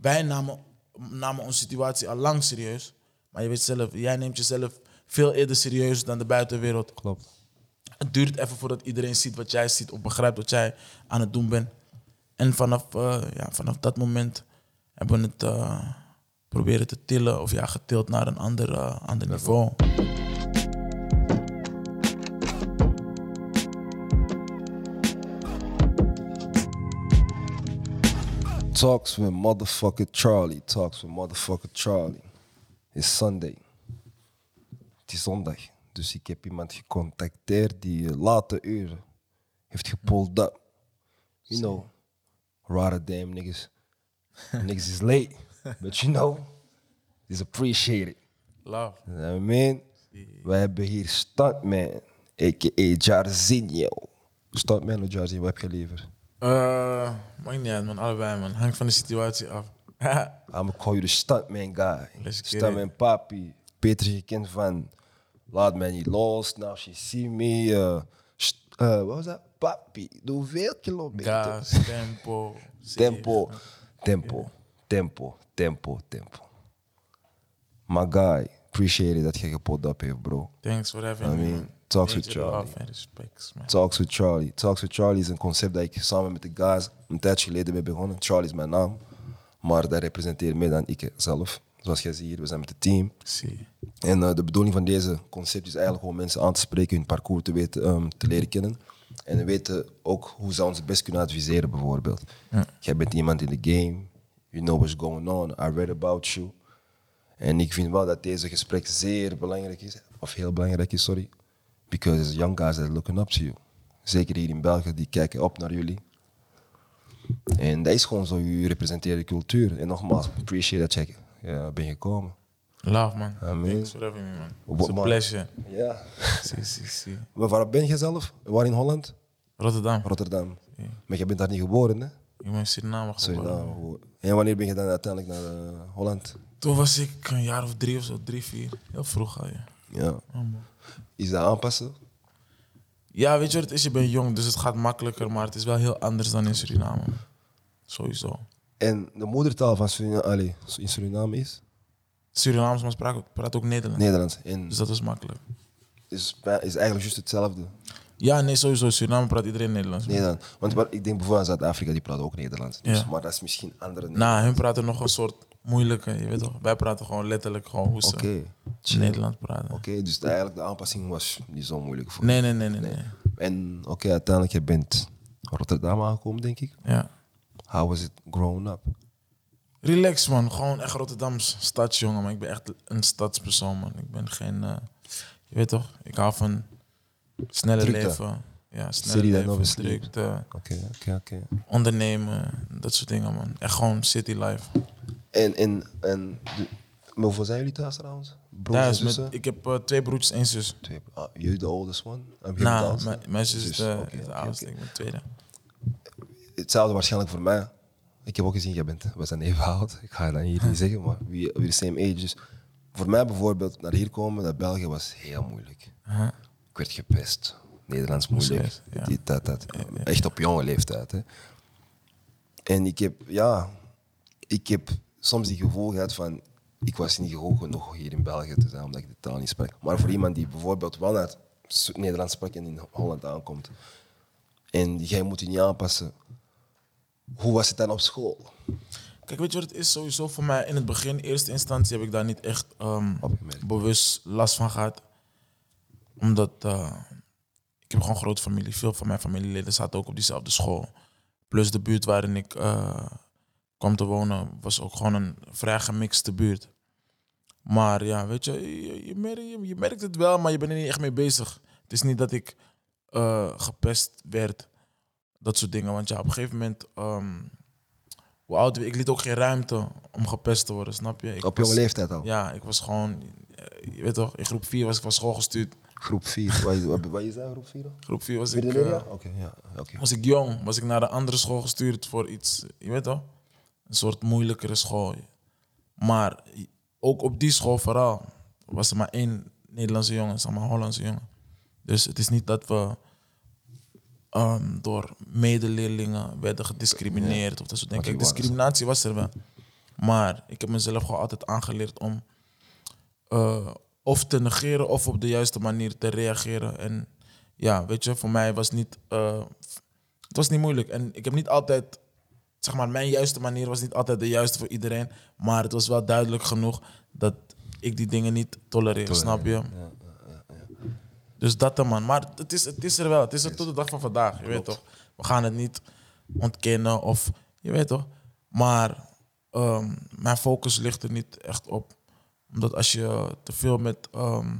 wij namen, namen onze situatie al lang serieus. Maar je weet zelf, jij neemt jezelf veel eerder serieus dan de buitenwereld. Klopt. Het duurt even voordat iedereen ziet wat jij ziet of begrijpt wat jij aan het doen bent. En vanaf, eh, ja, vanaf dat moment hebben we het eh, proberen te tillen of ja, getild naar een ander, eh, ander niveau. Talks with motherfucker Charlie. Talks with motherfucker Charlie. Is Sunday. Het is zondag. Dus ik heb iemand gecontacteerd die late uren heeft gepulled up. You know, rare damn niggas. niggas is late. But you know, is appreciated. Love. You know what I mean? Wij hebben hier Stuntman, a.k.a. Jarzinho. Stuntman of Jarzinho, wat heb je liever? Uh, maakt niet uit man, allebei man. Hangt van de situatie af. I'm gonna call you the stuntman guy. Stuntman papi. Peter is gekend van Laat mij niet los, Now She See Me. Uh, uh, wat was dat? Papi, doe veel kilometer. Gas, tempo. Tempo, tempo, tempo, tempo, tempo. My guy, appreciate it dat je gepot up heeft, bro. Thanks for having I me. mean. Talks with Charlie. respects. Talks with Charlie. Talks with Charlie is een concept dat ik samen met de guys een tijdje geleden ben begonnen. Charlie is mijn naam, maar dat representeert meer dan ik zelf. Zoals jij ziet hier, we zijn met het team. En eh, de bedoeling van deze concept is eigenlijk om mensen aan te spreken, hun parcours te, weten, ehm, te leren kennen. En we weten ook hoe ze ons het best kunnen adviseren, bijvoorbeeld. Jij bent iemand in de game, you know what's going on, I read about you. En ik vind wel dat deze gesprek zeer belangrijk is, of heel belangrijk is, sorry. Because there's young guys that are looking up to you. Zeker hier in België, die kijken op naar jullie. En dat is gewoon zo, je representeert de cultuur. En nogmaals, appreciate dat jij ja, bent gekomen. Love, man. Thanks for having me, man. It's a pleasure. Ja. Zie, zie, zie. Maar waar ben je zelf? Waar in Holland? Rotterdam. Rotterdam. Maar je bent daar niet geboren, hè? Ik ben in Suriname geboren. En wanneer ben je dan uiteindelijk naar eh, Holland? Toen was ik een jaar of drie of zo, drie, vier. Heel vroeg al, ja. Ja. Is dat aanpassen? Ja, weet je wat het is? Je bent jong, dus het gaat makkelijker, maar het is wel heel anders dan in Suriname. Sowieso. En de moedertaal van Suriname, allee, in Suriname is? Surinaams, maar praat ook Nederlands. Nederlands. En Dus dat was makkelijk. is, is eigenlijk juist hetzelfde. Ja, nee, sowieso. Suriname praat iedereen Nederlands. man. Nederlands. Want ik denk bijvoorbeeld aan Zuid-Afrika, die praten ook Nederlands. Dus, Ja. Maar dat is misschien andere Nou, hun praten nog een soort moeilijke, je weet toch. Wij praten gewoon letterlijk gewoon hoe ze Oké. chill. Nederlands praten. Oké, dus eigenlijk de aanpassing was niet zo moeilijk voor Nee, nee, nee, nee, nee. En oké, uiteindelijk, je bent Rotterdam aangekomen, denk ik. Ja. How was it growing up? Relax man, gewoon echt Rotterdams stadsjongen, maar ik ben echt een stadspersoon man. Ik ben geen, eh, je weet toch, ik hou van snelle Drukte. leven. Ja, that leven, drukte, Oké, oké, oké. ondernemen, dat soort dingen man. Echt gewoon city life. En, en, en maar hoeveel zijn jullie thuis trouwens? Broers Thuis en met, ik heb eh, twee broertjes, één zus. Twee. Ah, jullie de oldest one? Here Nou, oldest mijn, zus is de, oudste, ik ben de tweede. Hetzelfde waarschijnlijk voor mij. Ik heb ook gezien, jij bent, we zijn even oud. Ik ga je dan hier niet zeggen, maar we we the same age. Dus voor mij bijvoorbeeld, naar hier komen, naar België, was heel moeilijk. Aha. Ik werd gepest. Nederlands moeilijk. Ja. Dit, dat, dat. Echt op jonge leeftijd. Hè. En ik heb, ja, ik heb soms die gevoel gehad van, ik was niet goed genoeg hier in België te zijn, omdat ik de taal niet spreek. Maar voor iemand die bijvoorbeeld wel naar Nederlands spreekt en in Holland aankomt, en jij moet je niet aanpassen, hoe was het dan op school? Kijk, weet je wat het is? Sowieso voor mij in het begin, eerste instantie, heb ik daar niet echt ehm, bewust last van gehad. Omdat eh, ik heb gewoon een grote familie. Veel van mijn familieleden zaten ook op diezelfde school. Plus de buurt waarin ik eh, kwam te wonen, was ook gewoon een vrij gemixte buurt. Maar ja, weet je, je, je, merkt, je, je merkt het wel, maar je bent er niet echt mee bezig. Het is niet dat ik eh, gepest werd, dat soort dingen. Want ja, op een gegeven moment, ehm, hoe oud ik liet ook geen ruimte om gepest te worden, snap je? Ik Op jonge leeftijd al? Ja, ik was gewoon, eh, je weet toch, in groep 4 was ik van school gestuurd. Groep 4. Wat, is dat, groep 4? Groep 4 was ik, Vierde eh, ja. oké. was ik jong, was ik naar een andere school gestuurd voor iets, je weet toch? Een soort moeilijkere school. Maar ook op die school vooral was er maar één Nederlandse jongen, zeg maar Hollandse jongen. Dus het is niet dat we ehm, door medeleerlingen werden gediscrimineerd of dat soort dingen. Kijk, discriminatie was er wel. Maar ik heb mezelf gewoon altijd aangeleerd om eh, of te negeren of op de juiste manier te reageren. En ja, weet je, voor mij was niet, eh, het was niet moeilijk. En ik heb niet altijd, zeg maar, mijn juiste manier was niet altijd de juiste voor iedereen. Maar het was wel duidelijk genoeg dat ik die dingen niet tolereer, snap je? Dus dat dan, man. Maar het is, het is er wel. Het is er tot de dag van vandaag. Je weet toch? We gaan het niet ontkennen of... Je weet toch? Maar ehm, mijn focus ligt er niet echt op. Omdat als je te veel met, ehm,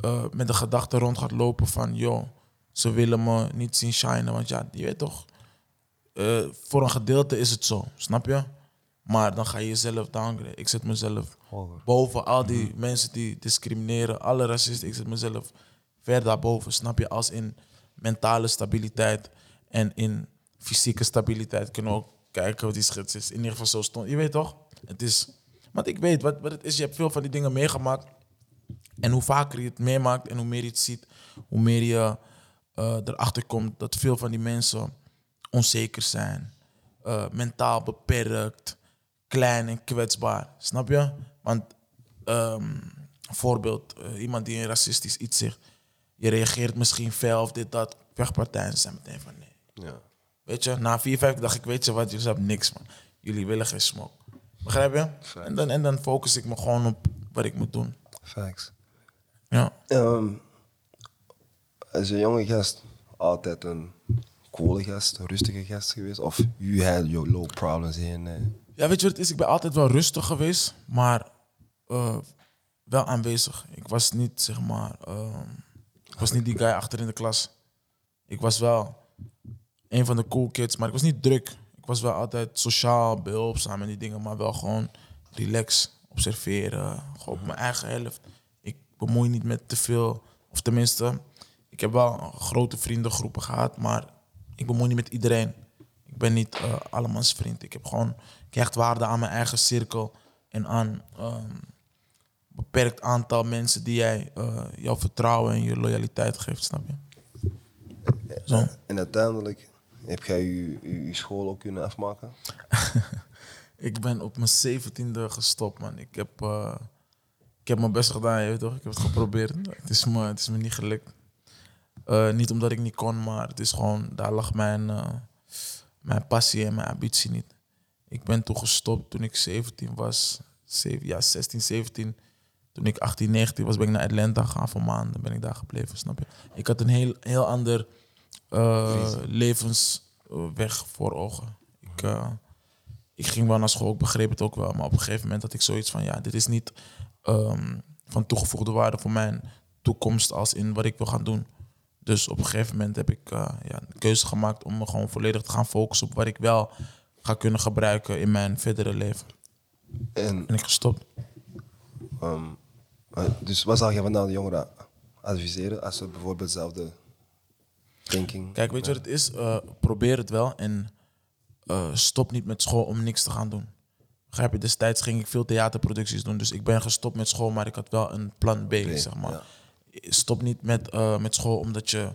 eh, met de gedachte rond gaat lopen van... Joh, ze willen me niet zien shinen. Want ja, je weet toch... eh, voor een gedeelte is het zo, snap je? Maar dan ga je jezelf downgraden. Ik zet mezelf Hoger. boven al die mensen die discrimineren, alle racisten. Ik zet mezelf ver daarboven, snap je? Als in mentale stabiliteit en in fysieke stabiliteit kunnen we ook kijken wat die schets is. In ieder geval zo stond. Je weet toch? Het is. Want ik weet wat, wat het is. Je hebt veel van die dingen meegemaakt. En hoe vaker je het meemaakt en hoe meer je het ziet, hoe meer je eh, erachter komt dat veel van die mensen onzeker zijn, eh, mentaal beperkt, klein en kwetsbaar. Snap je? Want ehm voorbeeld, eh, iemand die een racistisch iets zegt, je reageert misschien fel of dit, dat, vechtpartijen ze zijn meteen van nee. Ja. Weet je, na vier, vijf dacht ik, weet je wat, jullie hebben niks man. Jullie willen geen smoke. Begrijp je? En dan, en dan focus ik me gewoon op wat ik moet doen. Facts. Ja. Ehm, als een jonge gast altijd een coole gast, een rustige gast geweest? Of you had your low problems in? eh? Ja, weet je wat het is? Ik ben altijd wel rustig geweest, maar eh, wel aanwezig. Ik was niet, zeg maar, ehm, ik was niet die guy achter in de klas. Ik was wel een van de cool kids, maar ik was niet druk. Ik was wel altijd sociaal, behulpzaam en die dingen, maar wel gewoon relax, observeren, gewoon op mijn eigen helft. Ik bemoei niet met te veel, of tenminste, ik heb wel grote vriendengroepen gehad, maar ik bemoei niet met iedereen. Ik ben niet eh allemans vriend. Ik heb gewoon ik hecht waarde aan mijn eigen cirkel en aan ehm beperkt aantal mensen die jij eh, jouw vertrouwen en je loyaliteit geeft, snap je? En uiteindelijk heb jij je, school ook kunnen afmaken? Ik ben op mijn zeventiende gestopt, man. Ik heb, eh, ik heb mijn best gedaan, je weet toch? Ik heb het geprobeerd. Het is me, het is me niet gelukt. Eh, niet omdat ik niet kon, maar het is gewoon, daar lag mijn, eh, mijn passie en mijn ambitie niet. Ik ben toen gestopt toen ik 17 was. Ja, 16, 17. Toen ik 18, 19 was, ben ik naar Atlanta gegaan voor maanden. Ben ik daar gebleven, snap je? Ik had een heel, heel ander eh, levensweg voor ogen. Ik, eh, ik ging wel naar school, ik begreep het ook wel. Maar op een gegeven moment had ik zoiets van... ja, dit is niet ehm, van toegevoegde waarde voor mijn toekomst... als in wat ik wil gaan doen. Dus op een gegeven moment heb ik eh, ja, de keuze gemaakt... om me gewoon volledig te gaan focussen op wat ik wel ga kunnen gebruiken... in mijn verdere leven. En ik gestopt. ehm, eh, dus wat zou je van de jongeren adviseren als ze bijvoorbeeld dezelfde thinking... Kijk, weet je wat het is? Eh, probeer het wel en eh, stop niet met school om niks te gaan doen. Begrijp je? Destijds ging ik veel theaterproducties doen. Dus ik ben gestopt met school, maar ik had wel een plan B, zeg maar. ja. Stop niet met, eh, met school omdat je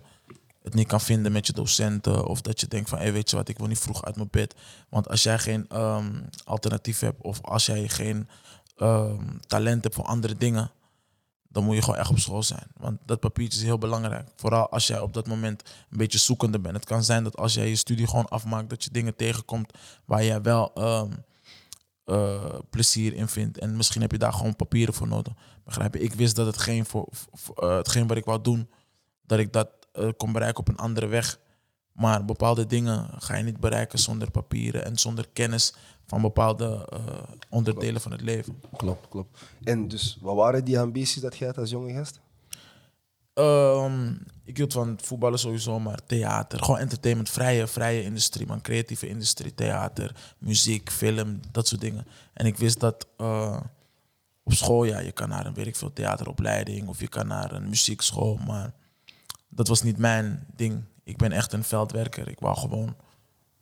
het niet kan vinden met je docenten. Of dat je denkt van, hey, weet je wat, ik wil niet vroeg uit mijn bed. Want als jij geen ehm, alternatief hebt of als jij geen ehm, talent hebt voor andere dingen dan moet je gewoon echt op school zijn. Want dat papiertje is heel belangrijk. Vooral als jij op dat moment een beetje zoekende bent. Het kan zijn dat als jij je studie gewoon afmaakt, dat je dingen tegenkomt waar jij wel ehm, eh, plezier in vindt. En misschien heb je daar gewoon papieren voor nodig. Begrijp je? Ik wist dat hetgeen, voor, voor, eh, hetgeen wat ik wou doen, dat ik dat eh, kon bereiken op een andere weg. Maar bepaalde dingen ga je niet bereiken zonder papieren en zonder kennis van bepaalde eh, onderdelen van het leven. Klopt, klopt. En dus, wat waren die ambities dat jij had als jonge gast? Ehm, ik hield van voetballen sowieso, maar theater. Gewoon entertainment, vrije, vrije industrie, man. Creatieve industrie, theater, muziek, film, dat soort dingen. En ik wist dat eh, op school, ja, je kan naar een, weet ik veel, theateropleiding of je kan naar een muziekschool, maar dat was niet mijn ding. Ik ben echt een veldwerker. Ik wou gewoon,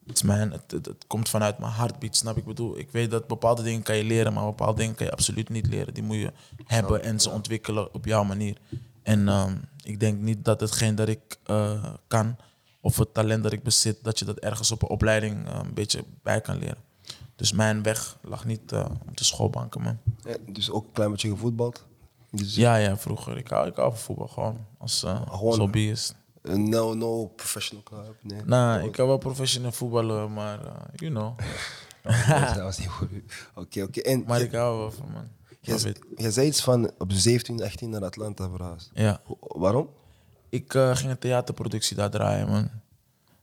het, het, het, het komt vanuit mijn heartbeat, snap ik? Bedoel, ik weet dat bepaalde dingen kan je leren, maar bepaalde dingen kan je absoluut niet leren. Die moet je hebben en ze ontwikkelen op jouw manier. En ehm, ik denk niet dat hetgeen dat ik eh, kan, of het talent dat ik bezit, dat je dat ergens op een opleiding eh, een beetje bij kan leren. Dus mijn weg lag niet eh, op de schoolbanken, man. Ja, dus ook een klein beetje gevoetbald? Dus Ja, ja, vroeger. Ik hou, ik hou van voetbal gewoon. Als uh, Gewoon- hobbyist. No, no professional club? Nee. Nou, ik kan wel professioneel voetballen, maar uh, you know. dat was niet u. Oké, oké. Maar ik hou wel van, man. je, zei iets van op 17, 18 naar Atlanta verhuisd. Ja. Waarom? Ik eh, ging een theaterproductie daar draaien, man.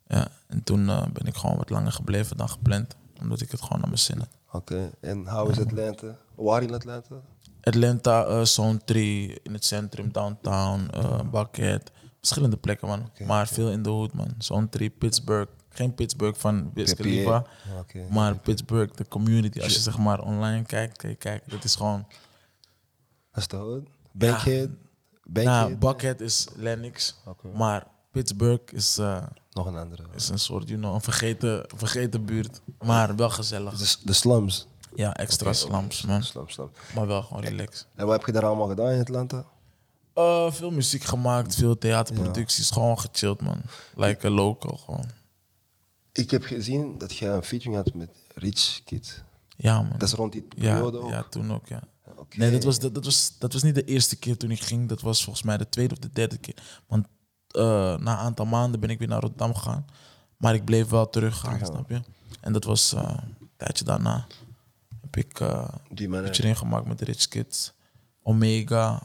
Ja, en toen eh, ben ik gewoon wat langer gebleven dan gepland. Omdat ik het gewoon naar mijn zin had. Oké. En how is Atlanta? Waar in Atlanta? Atlanta, eh, Zone 3, in het centrum, downtown, eh Buckhead. Verschillende plekken, man. maar veel in de hood, man. 3, Pittsburgh. Geen Pittsburgh van Wiz. Khalifa. Oké. Maar Pittsburgh, de community. Als je zeg maar online kijkt, kan je kijken. Dat is gewoon... Dat is de hood? Bankhead? Bankhead? Nou, Buckhead is Lennox. Maar Pittsburgh is, eh, Nog een andere. is een soort, you know, een vergeten, vergeten buurt. Maar wel gezellig. De, de slums. Ja, extra slums, man. Slums, slums. Maar wel gewoon relaxed. En wat heb je daar allemaal gedaan in Atlanta? Eh, veel muziek gemaakt, veel theaterproducties. Gewoon gechilled, man. Like a local, gewoon. Ik heb gezien dat jij een featuring had met Rich Kid. Ja, man. Dat is rond die ja, periode ook? ja, toen ook, ja. Nee, dat was, dat, dat, was, dat was niet de eerste keer toen ik ging. Dat was volgens mij de tweede of de derde keer. Want eh, na een aantal maanden ben ik weer naar Rotterdam gegaan. Maar ik bleef wel teruggaan, snap je? En dat was eh, een tijdje daarna. Heb ik Die een erin gemaakt met Rich Kids. Omega.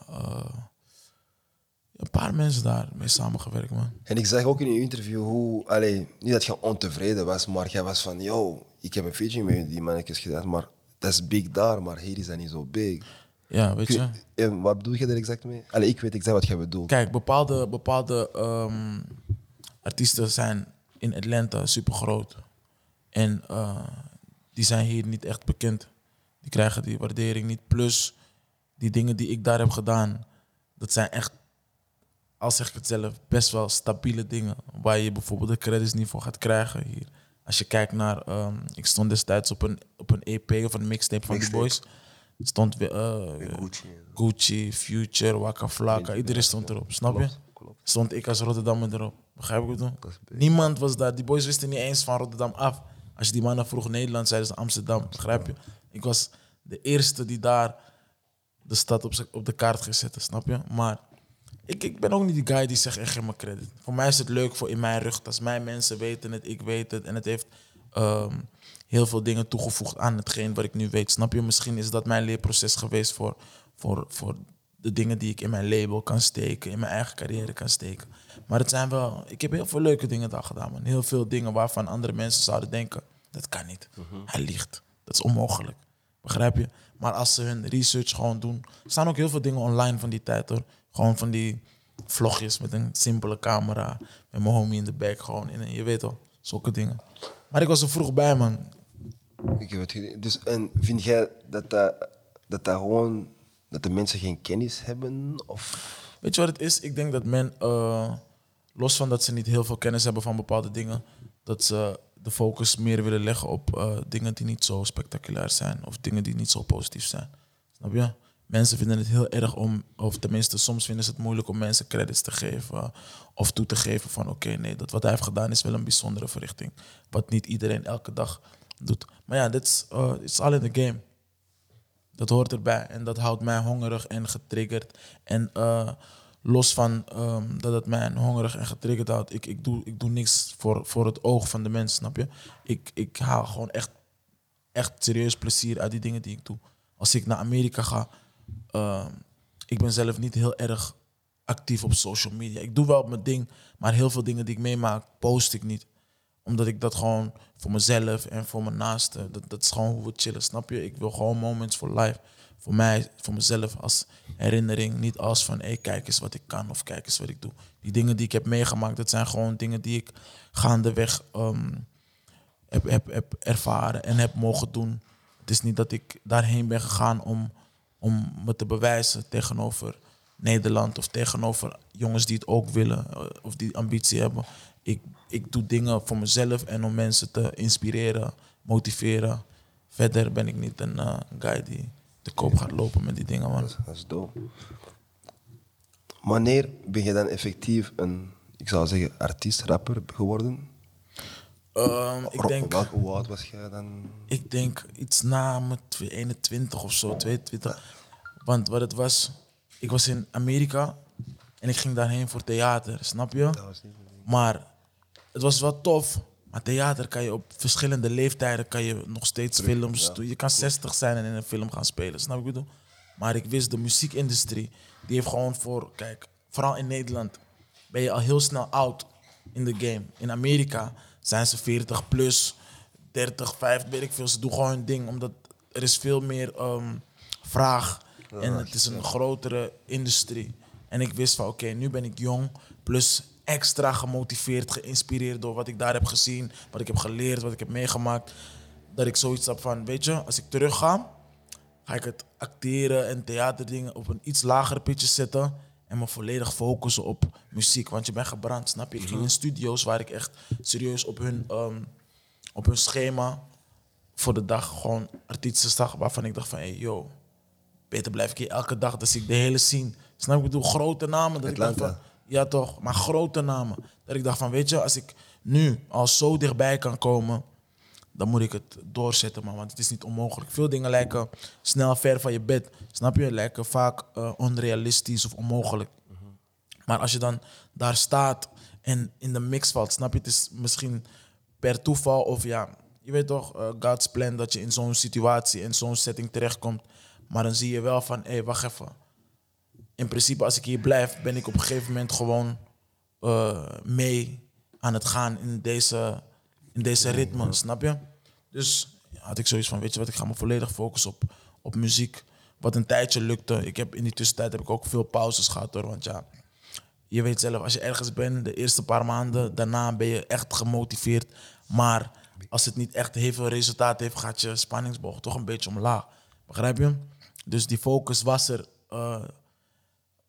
Een paar mensen daar mee samengewerkt, man. En ik zag ook in je interview hoe, allee, niet dat je ontevreden was, maar jij was van, yo, ik heb een featuring met die mannetjes gedaan, maar dat is big daar, maar hier is dat niet zo big. Ja, weet je? En wat bedoel je daar exact mee? Allee, ik weet exact wat jij bedoelt. Kijk, bepaalde, bepaalde ehm, artiesten zijn in Atlanta super groot. En eh, die zijn hier niet echt bekend. Die krijgen die waardering niet. Plus, die dingen die ik daar heb gedaan, dat zijn echt, al zeg ik het zelf, best wel stabiele dingen. Waar je bijvoorbeeld de credits niet voor gaat krijgen hier. Als je kijkt naar, ehm, ik stond destijds op een, op een EP of een mixtape van die boys. Stond weer eh, Gucci. Gucci, Future, Waka Flocka, iedereen stond erop, snap je? Klopt. Stond ik als Rotterdammer erop. Begrijp ik het dan? Niemand was daar. Die boys wisten niet eens van Rotterdam af. Als je die mannen vroeg Nederland, zeiden ze Amsterdam. Begrijp je? Ik was de eerste die daar de stad op, op de kaart ging zetten, snap je? Maar ik, ik ben ook niet die guy die zegt echt geen me credit. Voor mij is het leuk voor in mijn rug. Als mijn mensen weten het, ik weet het. En het heeft ehm, heel veel dingen toegevoegd aan hetgeen wat ik nu weet. Snap je? Misschien is dat mijn leerproces geweest voor, voor, voor de dingen die ik in mijn label kan steken, in mijn eigen carrière kan steken. Maar het zijn wel, ik heb heel veel leuke dingen daar gedaan, man. Heel veel dingen waarvan andere mensen zouden denken, dat kan niet. Hij liegt. Dat is onmogelijk. Begrijp je? Maar als ze hun research gewoon doen, er staan ook heel veel dingen online van die tijd hoor. Gewoon van die vlogjes met een simpele camera, met mijn homie in de back gewoon. In, je weet wel, zulke dingen. Maar ik was er vroeg bij, man. Ik heb het gedaan. Dus, en vind jij dat dat, dat dat gewoon, dat de mensen geen kennis hebben? Of... Weet je wat het is? Ik denk dat men, eh, los van dat ze niet heel veel kennis hebben van bepaalde dingen, dat ze de focus meer willen leggen op eh, dingen die niet zo spectaculair zijn of dingen die niet zo positief zijn. Snap je? Mensen vinden het heel erg om, of tenminste soms vinden ze het moeilijk om mensen credits te geven of toe te geven van oké, nee, dat wat hij heeft gedaan is wel een bijzondere verrichting. Wat niet iedereen elke dag doet. Maar ja, dit is it's all in the game. Dat hoort erbij en dat houdt mij hongerig en getriggerd. En eh, los van ehm, dat het mij hongerig en getriggerd houdt, ik, ik, doe, ik doe niks voor, voor het oog van de mensen, snap je? Ik, ik haal gewoon echt, echt serieus plezier uit die dingen die ik doe. Als ik naar Amerika ga, ehm, ik ben zelf niet heel erg actief op social media. Ik doe wel mijn ding, maar heel veel dingen die ik meemaak, post ik niet omdat ik dat gewoon voor mezelf en voor mijn naasten, dat, dat is gewoon hoe we chillen, snap je? Ik wil gewoon moments for life. Voor mij, voor mezelf als herinnering. Niet als van, hé, kijk eens wat ik kan of kijk eens wat ik doe. Die dingen die ik heb meegemaakt, dat zijn gewoon dingen die ik gaandeweg ehm, heb, heb, heb ervaren en heb mogen doen. Het is niet dat ik daarheen ben gegaan om, om me te bewijzen tegenover Nederland of tegenover jongens die het ook willen eh, of die ambitie hebben. Ik, ik doe dingen voor mezelf en om mensen te inspireren, motiveren. Verder ben ik niet een eh, guy die de koop gaat lopen met die dingen, man. Dat is dope. Wanneer ben je dan effectief een, ik zou zeggen, artiest, rapper geworden? Ehm, ik denk, Welke, hoe oud was jij dan? ik denk iets na mijn twe- 21 of zo, 22. Want wat het was, ik was in Amerika en ik ging daarheen voor theater, snap je? Dat was niet. Maar het was wel tof. Maar theater kan je op verschillende leeftijden kan je nog steeds films doen. Je kan 60 zijn en in een film gaan spelen, snap je wat ik bedoel? Maar ik wist, de muziekindustrie, die heeft gewoon voor, kijk, vooral in Nederland, ben je al heel snel oud in de game. In Amerika zijn ze 40 plus, 30, 50, weet ik veel. Ze doen gewoon hun ding, omdat er is veel meer ehm, vraag. En het is een grotere industrie. En ik wist van, oké, nu ben ik jong, plus extra gemotiveerd, geïnspireerd door wat ik daar heb gezien, wat ik heb geleerd, wat ik heb meegemaakt. Dat ik zoiets heb van, weet je, als ik terug ga, ga ik het acteren en theaterdingen op een iets lager pitje zetten en me volledig focussen op muziek. Want je bent gebrand, snap je? Ik ging in studio's waar ik echt serieus op hun, ehm, op hun schema voor de dag gewoon artiesten zag waarvan ik dacht van, hey, yo, beter blijf ik hier elke dag, dan zie ik de hele scene. Snap je? Ik bedoel, grote namen. Dat ik dacht Atlanta. van, ja toch, maar grote namen. Dat ik dacht van, weet je, als ik nu al zo dichtbij kan komen, dan moet ik het doorzetten, man. Want het is niet onmogelijk. Veel dingen lijken snel ver van je bed. Snap je? Lijken vaak eh, onrealistisch of onmogelijk. Maar als je dan daar staat en in de mix valt, snap je? Het is misschien per toeval of ja, je weet toch, eh, God's plan dat je in zo'n situatie, in zo'n setting terechtkomt. Maar dan zie je wel van, hé, hey, wacht even. In principe, als ik hier blijf, ben ik op een gegeven moment gewoon eh, mee aan het gaan in deze, in deze ritme, snap je? Dus had ik zoiets van, weet je wat, ik ga me volledig focussen op, op muziek. Wat een tijdje lukte. Ik heb, in die tussentijd heb ik ook veel pauzes gehad hoor, want ja, je weet zelf, als je ergens bent, de eerste paar maanden, daarna ben je echt gemotiveerd. Maar als het niet echt heel veel resultaat heeft, gaat je spanningsboog toch een beetje omlaag. Begrijp je? Dus die focus was er, eh,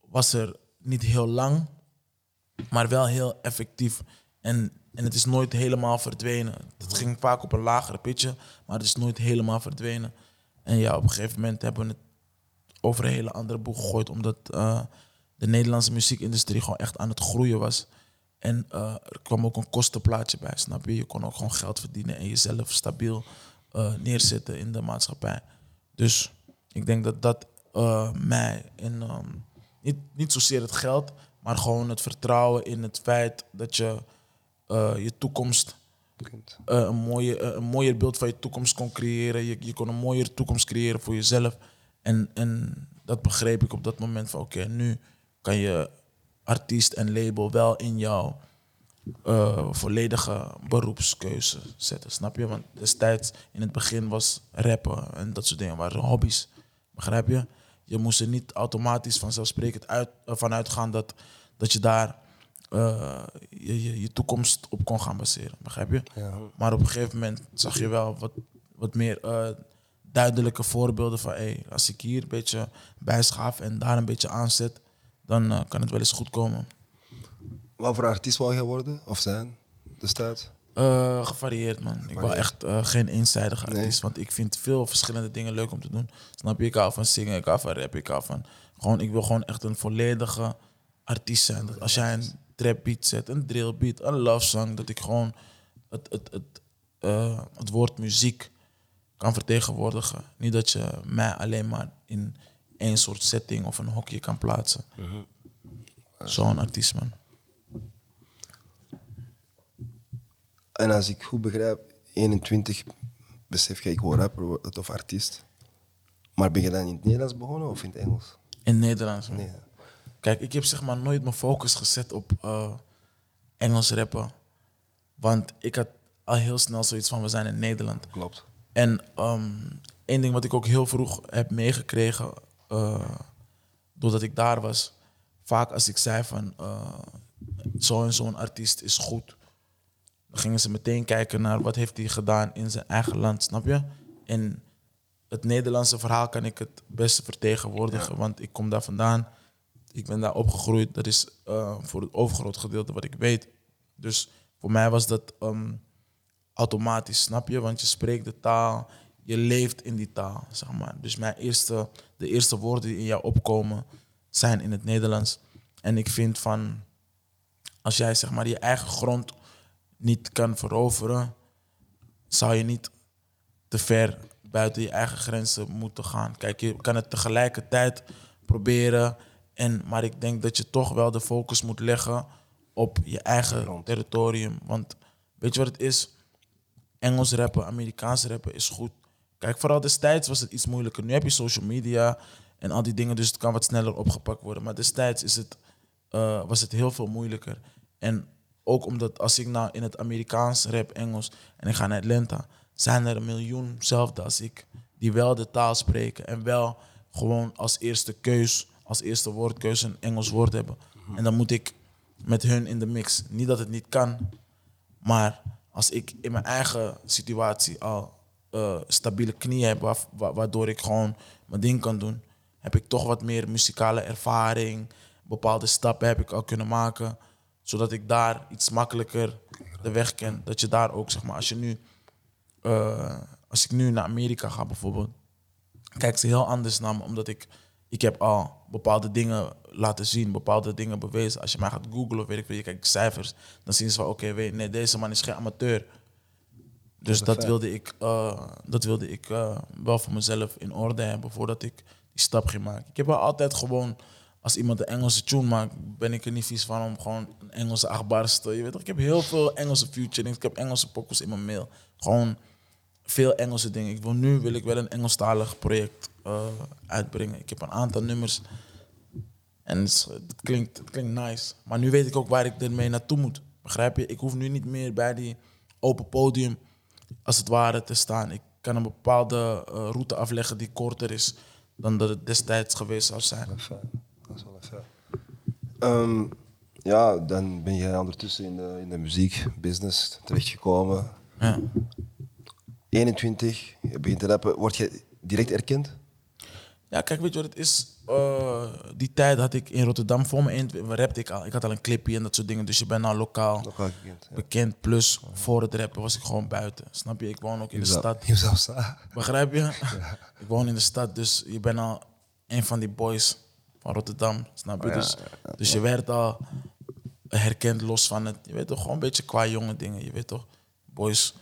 was er niet heel lang, maar wel heel effectief. En, en het is nooit helemaal verdwenen. Het ging vaak op een lagere pitje, maar het is nooit helemaal verdwenen. En ja, op een gegeven moment hebben we het over een hele andere boeg gegooid, omdat eh, de Nederlandse muziekindustrie gewoon echt aan het groeien was. En eh, er kwam ook een kostenplaatje bij, snap je? Je kon ook gewoon geld verdienen en jezelf stabiel eh, neerzetten in de maatschappij. Dus ik denk dat dat mij in, ehm, niet, niet zozeer het geld, maar gewoon het vertrouwen in het feit dat je eh, je toekomst eh, een, mooie, eh, een mooier beeld van je toekomst kon creëren. Je, je kon een mooiere toekomst creëren voor jezelf. En, en dat begreep ik op dat moment van oké, nu kan je artiest en label wel in jouw volledige beroepskeuze zetten. Snap je? Want destijds in het begin was rappen en dat soort dingen waren hobby's. Begrijp je? Je moest er niet automatisch vanzelfsprekend uit, vanuit gaan dat, dat je daar eh, je, je, je toekomst op kon gaan baseren. Begrijp je? Ja. Maar op een gegeven moment zag je wel wat, wat meer eh, duidelijke voorbeelden van hey, als ik hier een beetje bijschaaf en daar een beetje aanzet, dan eh, kan het wel eens goed komen. Wat voor artiest wou je worden of zijn destijds? Eh, gevarieerd, man. Ik wil echt geen eenzijdige Nee. artiest, want ik vind veel verschillende dingen leuk om te doen. Snap je? Ik hou van zingen, ik hou van rap, ik hou van... Gewoon, ik wil gewoon echt een volledige artiest zijn. Dat als jij een trap beat zet, een drill beat, een love song, dat ik gewoon het, het, het, eh, het woord muziek kan vertegenwoordigen. Niet dat je mij alleen maar in één soort setting of een hokje kan plaatsen. Zo'n artiest, man. En als ik goed begrijp, 21 besef je, ik word rapper of artiest. Maar ben je dan in het Nederlands begonnen of in het Engels? In Nederlands, man. Nee. Kijk, ik heb zeg maar nooit mijn focus gezet op eh, Engels rappen. Want ik had al heel snel zoiets van, we zijn in Nederland. Klopt. En ehm één ding wat ik ook heel vroeg heb meegekregen, eh, doordat ik daar was, vaak als ik zei van eh, zo en zo'n artiest is goed, dan gingen ze meteen kijken naar wat heeft hij gedaan in zijn eigen land, snap je? En het Nederlandse verhaal kan ik het beste vertegenwoordigen, want ik kom daar vandaan, ik ben daar opgegroeid, dat is eh, voor het overgroot gedeelte wat ik weet. Dus voor mij was dat ehm, automatisch, snap je? Want je spreekt de taal, je leeft in die taal, zeg maar. Dus mijn eerste, de eerste woorden die in jou opkomen zijn in het Nederlands. En ik vind van, als jij zeg maar je eigen grond niet kan veroveren, zou je niet te ver buiten je eigen grenzen moeten gaan. Kijk, je kan het tegelijkertijd proberen. En, maar ik denk dat je toch wel de focus moet leggen op je eigen territorium. Want weet je wat het is? Engels rappen, Amerikaans rappen is goed. Kijk, vooral destijds was het iets moeilijker. Nu heb je social media en al die dingen, dus het kan wat sneller opgepakt worden. Maar destijds is het, eh, was het heel veel moeilijker. En ook omdat als ik nou in het Amerikaans rap Engels en ik ga naar Atlanta, zijn er een miljoen zelfde als ik die wel de taal spreken en wel gewoon als eerste keus, als eerste woordkeus een Engels woord hebben. En dan moet ik met hun in de mix. Niet dat het niet kan, maar als ik in mijn eigen situatie al uh, stabiele knieën heb, wa- wa- waardoor ik gewoon mijn ding kan doen, heb ik toch wat meer muzikale ervaring. Bepaalde stappen heb ik al kunnen maken, zodat ik daar iets makkelijker de weg ken. Dat je daar ook, zeg maar, als je nu, eh, als ik nu naar Amerika ga bijvoorbeeld, kijken ze heel anders naar me, omdat ik, ik heb al bepaalde dingen laten zien, bepaalde dingen bewezen. Als je mij gaat googlen of weet ik veel, je kijkt cijfers, dan zien ze van oké, nee, deze man is geen amateur. Dus dat wilde ik, eh, dat wilde ik eh, wel voor mezelf in orde hebben voordat ik die stap ging maken. Ik heb wel altijd gewoon, als iemand een Engelse tune maakt, ben ik er niet vies van om gewoon een Engelse achtbars te... Je weet toch, ik heb heel veel Engelse featurings, ik heb Engelse pokkels in mijn mail. Gewoon veel Engelse dingen. Ik wil nu wil ik wel een Engelstalig project eh, uitbrengen. Ik heb een aantal nummers en het, klinkt, het klinkt nice. Maar nu weet ik ook waar ik ermee naartoe moet. Begrijp je? Ik hoef nu niet meer bij die open podium, als het ware, te staan. Ik kan een bepaalde eh, route afleggen die korter is dan dat het destijds geweest zou zijn. Dat is fijn. Dat is wel fijn. Ehm, ja, dan ben jij ondertussen in de, in de muziekbusiness terechtgekomen. Ja. 21, je begint te rappen. Word je direct erkend? Ja, kijk, weet je wat het is? Eh, die tijd had ik in Rotterdam voor me in. rapte ik al. Ik had al een clipje en dat soort dingen. Dus je bent nou lokaal Lokaal. Ja. bekend. Plus voor het rappen was ik gewoon buiten. Snap je? Ik woon ook in de stad. Je zou staan. Begrijp je? Ik woon in de stad, dus je bent al een van die boys van Rotterdam. Snap je? Oh ja, dus, dus je werd al herkend los van het. Je weet toch, gewoon een beetje qua jonge dingen. Je weet toch, boys.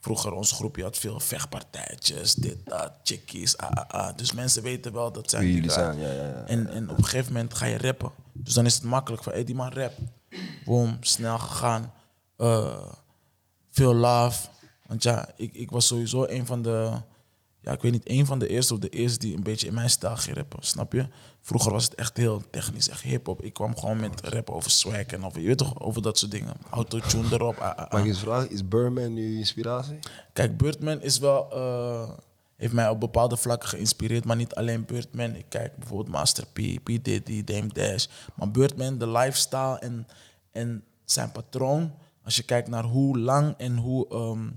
Vroeger, ons groepje had veel vechtpartijtjes, dit, dat, chickies, ah, ah, ah. Dus mensen weten wel dat zijn die jullie zijn, ja, ja, ja. En, en op een gegeven moment ga je rappen. Dus dan is het makkelijk van, hé, die man rap. Boom, snel gegaan. Eh, veel love. Want ja, ik, ik was sowieso een van de... Ja, ik weet niet, een van de eerste of de eerste die een beetje in mijn stijl ging rappen. Snap je? Vroeger was het echt heel technisch, echt hip-hop. Ik kwam gewoon met rappen over swag en over, je weet toch, over dat soort dingen. Autotune erop. ah, ah, ah. Mag ik eens vragen, is Burman nu inspiratie? Kijk, Birdman is wel, eh, heeft mij op bepaalde vlakken geïnspireerd, maar niet alleen Birdman. Ik kijk bijvoorbeeld Master P, P. Diddy, Dame Dash. Maar Birdman, de lifestyle en, en zijn patroon, als je kijkt naar hoe lang en hoe, ehm,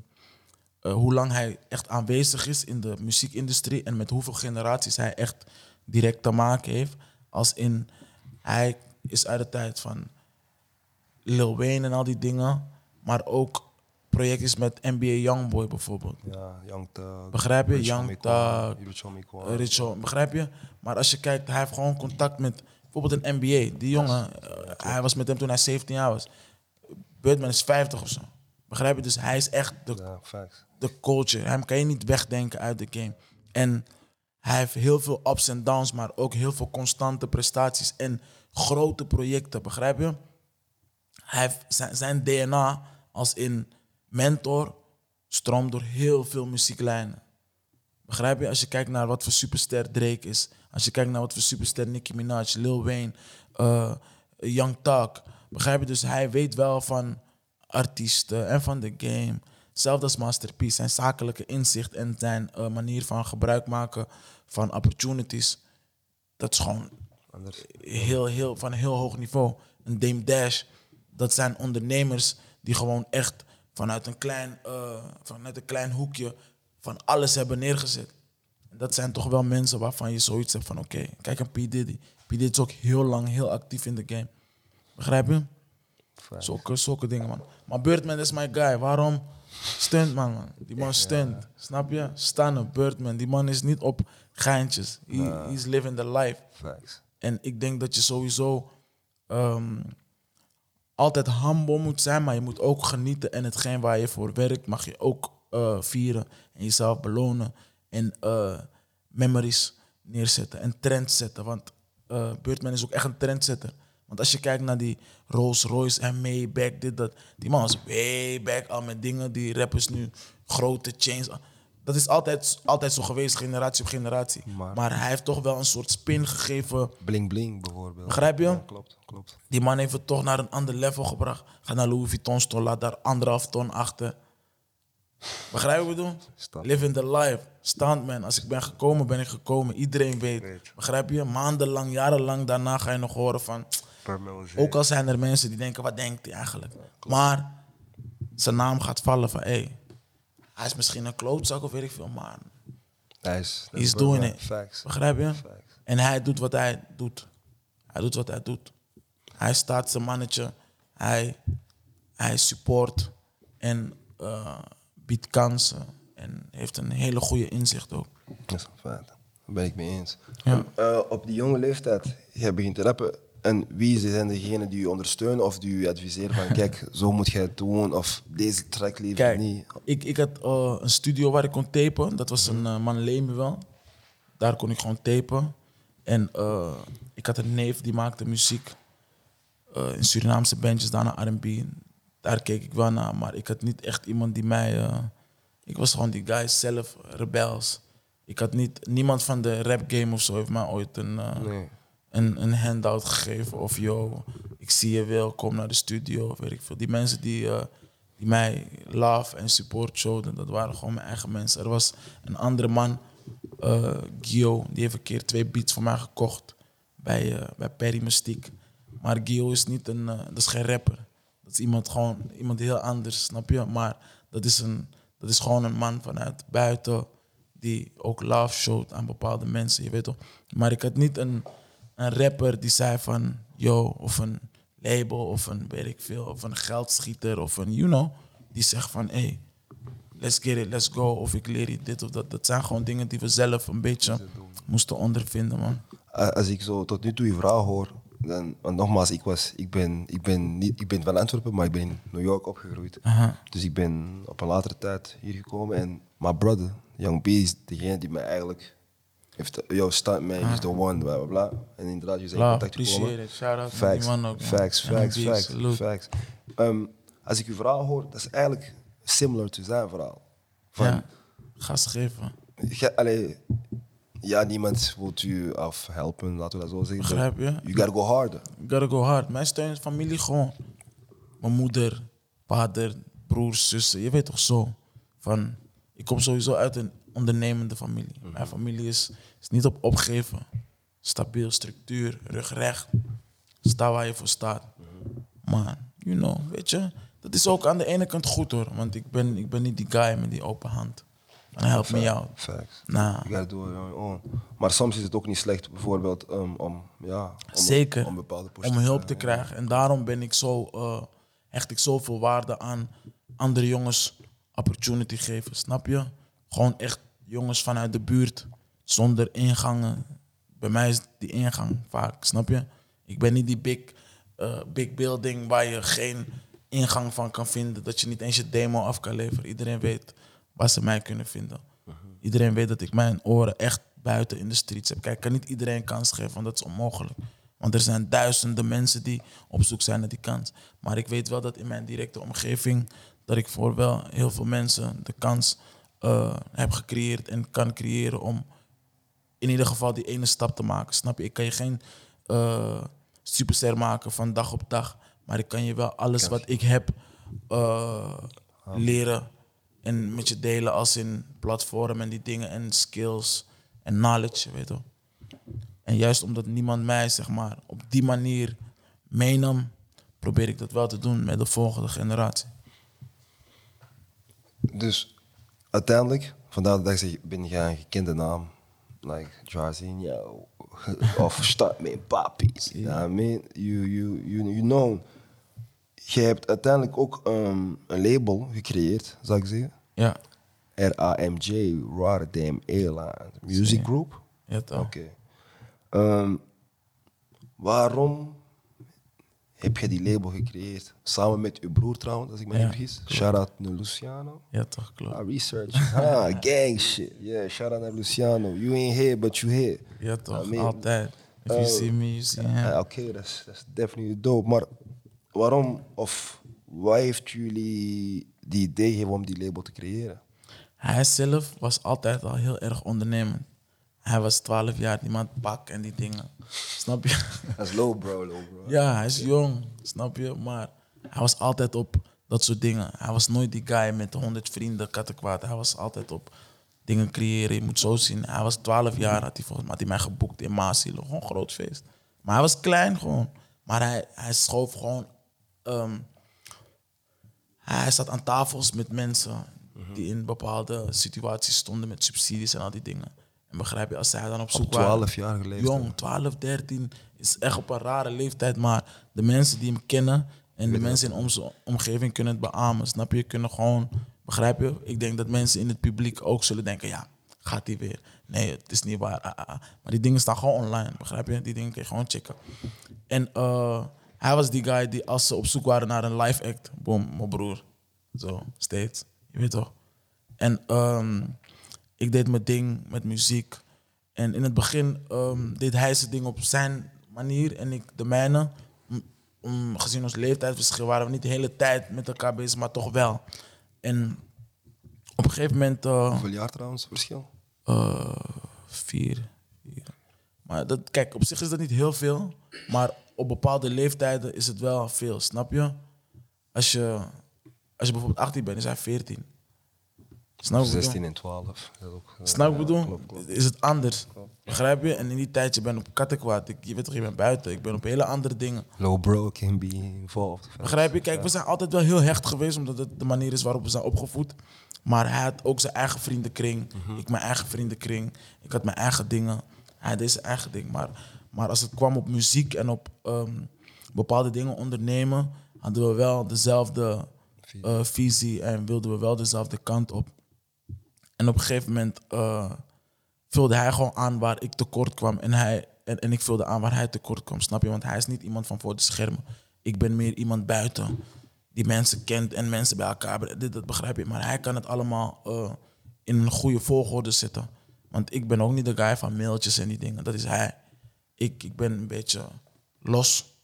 eh, hoe lang hij echt aanwezig is in de muziekindustrie en met hoeveel generaties hij echt direct te maken heeft. Als in, hij is uit de tijd van Lil Wayne en al die dingen, maar ook projectjes met NBA Youngboy bijvoorbeeld. Ja, Young Thug. Begrijp je? Young Thug, Homie, begrijp je? Maar als je kijkt, hij heeft gewoon contact met bijvoorbeeld een NBA. Die jongen, eh, hij was met hem toen hij 17 jaar was. Birdman is 50 of zo. Begrijp je? Dus hij is echt de Ja, de culture. Hem kan je niet wegdenken uit de game. En hij heeft heel veel ups en downs, maar ook heel veel constante prestaties en grote projecten, begrijp je? Hij heeft zijn, zijn DNA als in mentor stroomt door heel veel muzieklijnen. Begrijp je? Als je kijkt naar wat voor superster Drake is, als je kijkt naar wat voor superster Nicki Minaj, Lil Wayne, eh, Young Thug, begrijp je? Dus hij weet wel van artiesten en van de game. Zelfs als Master P, zijn zakelijke inzicht en zijn eh, manier van gebruik maken van opportunities, dat is gewoon Anders. heel, heel, van een heel hoog niveau. Een Dame Dash, dat zijn ondernemers die gewoon echt vanuit een klein, eh, vanuit een klein hoekje van alles hebben neergezet. En dat zijn toch wel mensen waarvan je zoiets hebt van oké, kijk een P. Diddy. P. Diddy is ook heel lang heel actief in de game. Begrijp je? Zulke, zulke dingen, man. Maar Birdman is my guy. Waarom? Stunt, man. man. Die man stunt. Snap je? Stannen, Birdman. Die man is niet op geintjes. He, he's living the life. Facts. En ik denk dat je sowieso ehm, altijd humble moet zijn, maar je moet ook genieten. En hetgeen waar je voor werkt, mag je ook eh, vieren en jezelf belonen en eh, memories neerzetten en trends zetten. Want eh Birdman is ook echt een trendsetter. Want als je kijkt naar die Rolls Royce en Maybach, dit, dat. Die man was way back al met dingen die rappers nu grote chains. Dat is altijd, altijd zo geweest, generatie op generatie. Maar, Maar- hij heeft toch wel een soort spin gegeven. Bling bling bijvoorbeeld. Begrijp je? Ja, klopt, klopt. Die man heeft het toch naar een ander level gebracht. Ga naar Louis Vuitton store, laat daar anderhalf ton achter. Begrijp je wat ik bedoel? Snap. Living the life. Stuntman. Als ik ben gekomen, ben ik gekomen. Iedereen weet. Weet. Begrijp je? Maandenlang, jarenlang daarna ga je nog horen van... Ook al zijn er mensen die denken, wat denkt hij eigenlijk? Maar zijn naam gaat vallen van, hé, hey, hij is misschien een klootzak of weet ik veel, maar Hij is, he's doing it. Facts. Begrijp je? Facts. En hij doet wat hij doet. Hij doet wat hij doet. Hij staat zijn mannetje. Hij, hij support en eh, biedt kansen. En heeft een hele goede inzicht ook. Dat is een feit. Daar ben ik mee eens. Ja. Eh, op die jonge leeftijd, jij begint te rappen. En wie zijn degenen die je ondersteunen of die je adviseren van kijk, zo moet jij het doen of deze track liever Kijk, niet. ik, ik had eh, een studio waar ik kon tapen. Dat was een uh, man Lemuel. Daar kon ik gewoon tapen. En eh, ik had een neef die maakte muziek. eh, in Surinaamse bandjes, daarna R&B. Daar keek ik wel naar, maar ik had niet echt iemand die mij... eh, ik was gewoon die guy zelf, rebels. Ik had niet... Niemand van de rap game of zo heeft mij ooit een... eh, Nee. Een, een handout gegeven. Of yo, ik zie je wel, kom naar de studio. Weet ik veel. Die mensen die, eh, die mij love en support showden, dat waren gewoon mijn eigen mensen. Er was een andere man, eh Gio, die heeft een keer twee beats voor mij gekocht bij, eh, bij Perry Mystiek. Maar Gio is niet een, dat is geen rapper. Dat is iemand gewoon, iemand heel anders, snap je? Maar dat is, een, dat is gewoon een man vanuit buiten die ook love showt aan bepaalde mensen, je weet toch? Maar ik had niet een, een rapper die zei van, yo, of een label, of een, weet ik veel, of een geldschieter, of een, you know, die zegt van, hey, let's get it, let's go, of ik leer je dit of dat. Dat zijn gewoon dingen die we zelf een beetje moesten ondervinden, man. Als ik zo tot nu toe je verhaal hoor, dan, want nogmaals, ik, was, ik, ben, ik, ben niet, ik ben van Antwerpen, maar ik ben in New York opgegroeid. Dus ik ben op een latere tijd hier gekomen. En my brother, Young B, is degene die mij eigenlijk heeft... Yo, stuntman, he's the one, bla bla bla. En inderdaad, je Love, contact gekomen. appreciate it. Shout out naar Facts, die man ook, man. facts, Young facts, facts, salute. facts. Ehm, als ik uw verhaal hoor, dat is eigenlijk similar to zijn verhaal. Van, Ja, gas geven. ge- allee, ja, niemand wil u afhelpen, laten we dat zo zeggen. Begrijp je? You gotta go harder. Gotta go hard. Mijn steun familie gewoon. Mijn moeder, vader, broers, zussen. Je weet toch zo. Van, ik kom sowieso uit een ondernemende familie. Mijn familie is, is niet op opgeven. Stabiel, structuur, rug recht. Sta waar je voor staat. Maar, you know, weet je. Dat is ook aan de ene kant goed hoor. Want ik ben, ik ben niet die guy met die open hand. En help me out. Facts. Nou, You gotta do it on your own. Maar soms is het ook niet slecht, bijvoorbeeld, um, om, ja, om, Zeker. om bepaalde om hulp te krijgen. En daarom ben ik zo, eh, hecht ik zoveel waarde aan andere jongens opportunity geven, snap je? Gewoon echt jongens vanuit de buurt, zonder ingangen. Bij mij is die ingang vaak, snap je? Ik ben niet die big, eh, big building waar je geen ingang van kan vinden. Dat je niet eens je demo af kan leveren. Iedereen weet waar ze mij kunnen vinden. Iedereen weet dat ik mijn oren echt buiten in de streets heb. Kijk, ik kan niet iedereen een kans geven, want dat is onmogelijk. Want er zijn duizenden mensen die op zoek zijn naar die kans. Maar ik weet wel dat in mijn directe omgeving, dat ik voor wel heel veel mensen de kans eh, heb gecreëerd en kan creëren om in ieder geval die ene stap te maken. Snap je? Ik kan je geen eh superster maken van dag op dag. Maar ik kan je wel alles wat ik heb eh, leren en met je delen als in platform en die dingen en skills en knowledge, weet je. wel. En juist omdat niemand mij zeg maar op die manier meenam, probeer ik dat wel te doen met de volgende generatie. Dus uiteindelijk, vandaar dat ik zeg, ben je een gekende naam. Like Jarzinho of Startman Papi's. Ja, I mean, you, you, you, you know. Je hebt uiteindelijk ook ehm, een label gecreëerd, zou ik zeggen. Ja, RAMJ, Rotterdam Airlines Music. Group. ja toch. Oké. Ehm, waarom heb je die label gecreëerd. Samen met uw broer trouwens, als ik me Ja, niet vergis. Shout out naar Luciano. Ja, toch, klopt. Ah, research. Ah, gang shit. Yeah, shout out naar Luciano. You ain't here, but you here. Ja, toch, I mean, altijd. If you uh, see me, you see him. Ah, Oké, is dat is definitely dope. Maar waarom of wat heeft jullie die idee gegeven om die label te creëren? Hij zelf was altijd al heel erg ondernemend. Hij was 12 jaar, niemand pak en die dingen. Snap je? Dat is low bro, low bro. Ja, hij is jong, snap je? Maar hij was altijd op dat soort dingen. Hij was nooit die guy met 100 vrienden, kattenkwaad. Hij was altijd op dingen creëren. Je moet zo zien. Hij was 12 jaar, had hij volgens mij had hij mij geboekt in Maasilo. Gewoon een groot feest. Maar hij was klein gewoon. Maar hij, hij schoof gewoon... ehm, hij zat aan tafels met mensen die in bepaalde situaties stonden met subsidies en al die dingen. En begrijp je, als zij dan op zoek Op waren... 12 jaar geleden. Jong, 12, 13 is echt op een rare leeftijd. Maar de mensen die hem kennen en de mensen in onze omgeving kunnen het beamen. Snap je? Kunnen gewoon, begrijp je? Ik denk dat mensen in het publiek ook zullen denken: ja, gaat hij weer? Nee, het is niet waar. ah, ah, ah. Maar die dingen staan gewoon online, begrijp je? Die dingen kun je gewoon checken. En eh, hij was die guy die, als ze op zoek waren naar een live act, boom, mijn broer. Zo, steeds. Je weet toch? En ehm, ik deed mijn ding met muziek. En in het begin ehm, deed hij zijn ding op zijn manier en ik de mijne. M- om- gezien ons leeftijdsverschil waren we niet de hele tijd met elkaar bezig, maar toch wel. En op een gegeven moment... eh, Hoeveel jaar trouwens verschil? eh, vier, vier. Maar dat, kijk, op zich is dat niet heel veel. Maar op bepaalde leeftijden is het wel veel, snap je? Als je, als je bijvoorbeeld 18 bent, is hij 14. Snap je? wat ik bedoel? 16 en 12. Dat is ook, eh, Snap ik bedoel? Is het anders? Begrijp je? En in die tijd, je bent op kattenkwaad. Ik, je weet toch, je bent buiten. Ik ben op hele andere dingen. Low bro can be involved. Begrijp je? Kijk, we zijn altijd wel heel hecht geweest, omdat het de manier is waarop we zijn opgevoed. Maar hij had ook zijn eigen vriendenkring. Ik mijn eigen vriendenkring. Ik had mijn eigen dingen. Hij deed zijn eigen ding. Maar, maar als het kwam op muziek en op ehm, bepaalde dingen ondernemen, hadden we wel dezelfde eh, visie en wilden we wel dezelfde kant op. En op een gegeven moment eh, vulde hij gewoon aan waar ik tekort kwam. En, hij, en, en ik vulde aan waar hij tekort kwam, snap je? Want hij is niet iemand van voor de schermen. Ik ben meer iemand buiten. Die mensen kent en mensen bij elkaar dat begrijp je. Maar hij kan het allemaal eh, in een goede volgorde zetten. Want ik ben ook niet de guy van mailtjes en die dingen. Dat is hij. Ik, ik ben een beetje los.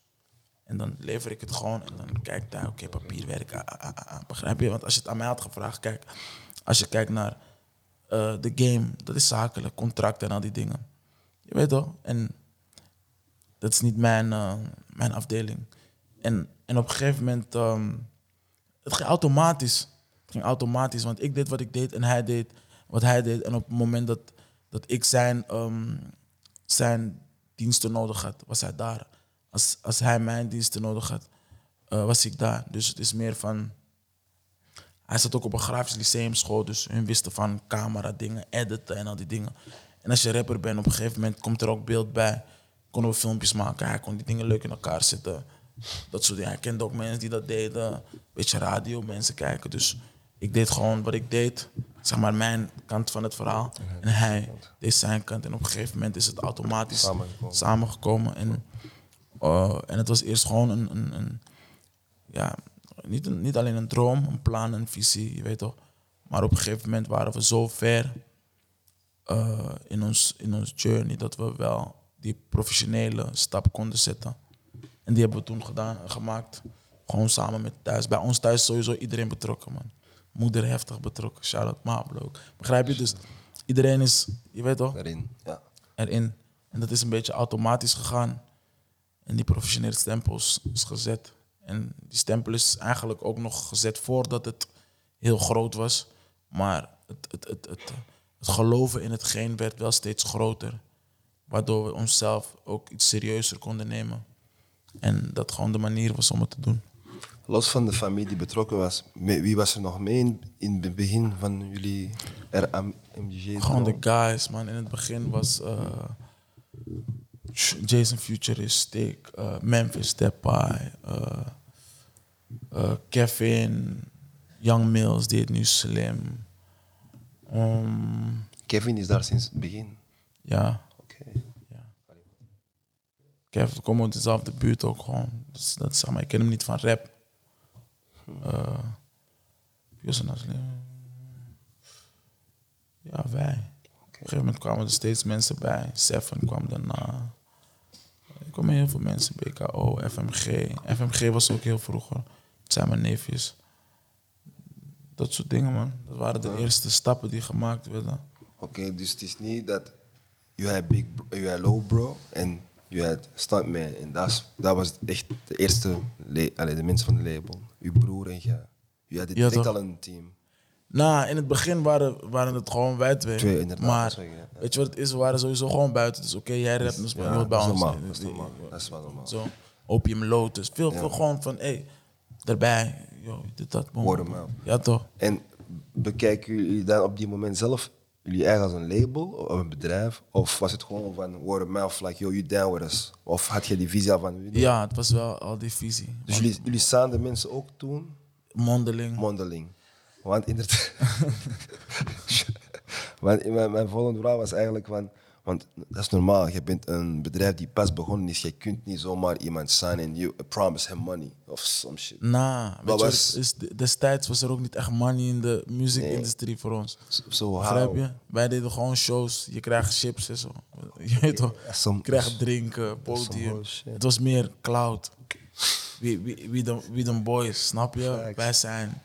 En dan lever ik het gewoon en dan kijkt hij, oké, papierwerk, ah, ah, ah, begrijp je? Want als je het aan mij had gevraagd, kijk, als je kijkt naar de game, dat is zakelijk, contracten en al die dingen. Je weet toch? En dat is niet mijn, eh, mijn afdeling. En, en op een gegeven moment, ehm, het ging automatisch. Ging automatisch, want ik deed wat ik deed en hij deed wat hij deed. En op het moment dat, dat ik zijn, ehm, zijn diensten nodig had, was hij daar. Als, als hij mijn diensten nodig had, eh, was ik daar. Dus het is meer van... Hij zat ook op een grafisch lyceumschool, dus hun wisten van camera dingen, editen en al die dingen. En als je rapper bent, op een gegeven moment komt er ook beeld bij. Konden we filmpjes maken, hij kon die dingen leuk in elkaar zetten. Dat soort dingen. Hij kende ook mensen die dat deden. Een beetje radio, mensen kijken. Dus ik deed gewoon wat ik deed. Zeg maar mijn kant van het verhaal. En hij deed zijn kant. En op een gegeven moment is het automatisch Samengekomen. samengekomen. En, eh, en het was eerst gewoon een, een, een ja, niet, een, niet alleen een droom, een plan, een visie, je weet toch. Maar op een gegeven moment waren we zo ver eh, in, ons, in ons journey dat we wel die professionele stap konden zetten. En die hebben we toen gedaan, gemaakt. Gewoon samen met thuis. Bij ons thuis is sowieso iedereen betrokken, man. Moeder heftig betrokken. Shout-out Mabel ook. Begrijp je? Dus iedereen is, je weet toch, Daarin. Ja. erin. En dat is een beetje automatisch gegaan. En die professionele stempel is, is gezet. En die stempel is eigenlijk ook nog gezet voordat het heel groot was. Maar het, het, het, het, het geloven in hetgeen werd wel steeds groter. Waardoor we onszelf ook iets serieuzer konden nemen. En dat gewoon de manier was om het te doen. Los van de familie die betrokken was, wie was er nog mee in, in het begin van jullie RMG? Gewoon de guys, man. In het begin was eh, Jason Futuristic, eh, Memphis Depay, eh, eh, Kevin, Young Mills, die het nu slim. Um, Kevin is daar sinds het begin. ja, Oké. ja. Kev, we komen uit dezelfde buurt ook gewoon. Dus dat is, maar, ik ken hem niet van rap. Uh, Ja, wij. Op een gegeven moment kwamen er steeds mensen bij. Seven kwam daarna. Er kwamen heel veel mensen. BKO, FMG. FMG was ook heel vroeger. Het zijn mijn neefjes. Dat soort dingen, man. Dat waren de eerste stappen die gemaakt werden. Oké, dus het is niet dat je had big, je had low bro en je had stuntman. En dat, was echt de eerste, le- allee, de mensen van de label. Je broer en jij. Je had direct toch? al een team. Nou, in het begin waren, waren het gewoon wij twee. Twee, inderdaad, Maar ja. weet je wat het is? We waren sowieso gewoon buiten. Dus oké, jij rapt, dus Ja, bij ons. dat is normaal. Dat is wel normaal. Zo, Opium Lotus. Veel, veel gewoon van, hé, hey, daarbij. Yo, dit, dat, boom, Word mouth. Ja, toch? En bekijken jullie dan op die moment zelf jullie eigen als een label of een bedrijf? Of was het gewoon van word of mouth, like yo, you down with us? Of had je die visie al van jullie? Ja, het was wel al die visie. Dus jullie, jullie samen mensen ook toen Mondeling. mondeling. Want inderdaad. want mijn, mijn volgende vraag was eigenlijk van. Want dat is normaal, je bent een bedrijf die pas begonnen is. Je kunt niet zomaar iemand signen en you promise him money of some shit. Nou, je, was- is, destijds was er ook niet echt money in de muziekindustrie voor ons. Zo Begrijp how? je? Wij deden gewoon shows. Je krijgt chips en zo. Je weet toch? Je krijgt drinken, podium. Het was meer cloud. Wie, wie, wie, de, wie de boys, snap je? Facts. Wij zijn.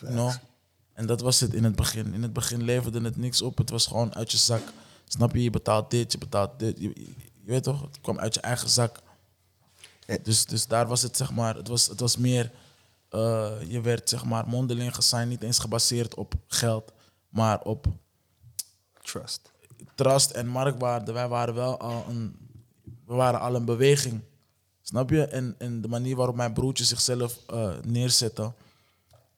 You know? En dat was het in het begin. In het begin leverde het niks op. Het was gewoon uit je zak. Snap je? Je betaalt dit, je betaalt dit. Je, weet toch? Het kwam uit je eigen zak. Dus, dus daar was het, zeg maar, het was, het was meer, eh, je werd zeg maar mondeling gesigned, niet eens gebaseerd op geld, maar op Trust. trust en marktwaarde. Wij waren wel al een, we waren al een beweging. Snap je? En, en de manier waarop mijn broertje zichzelf eh, neerzette.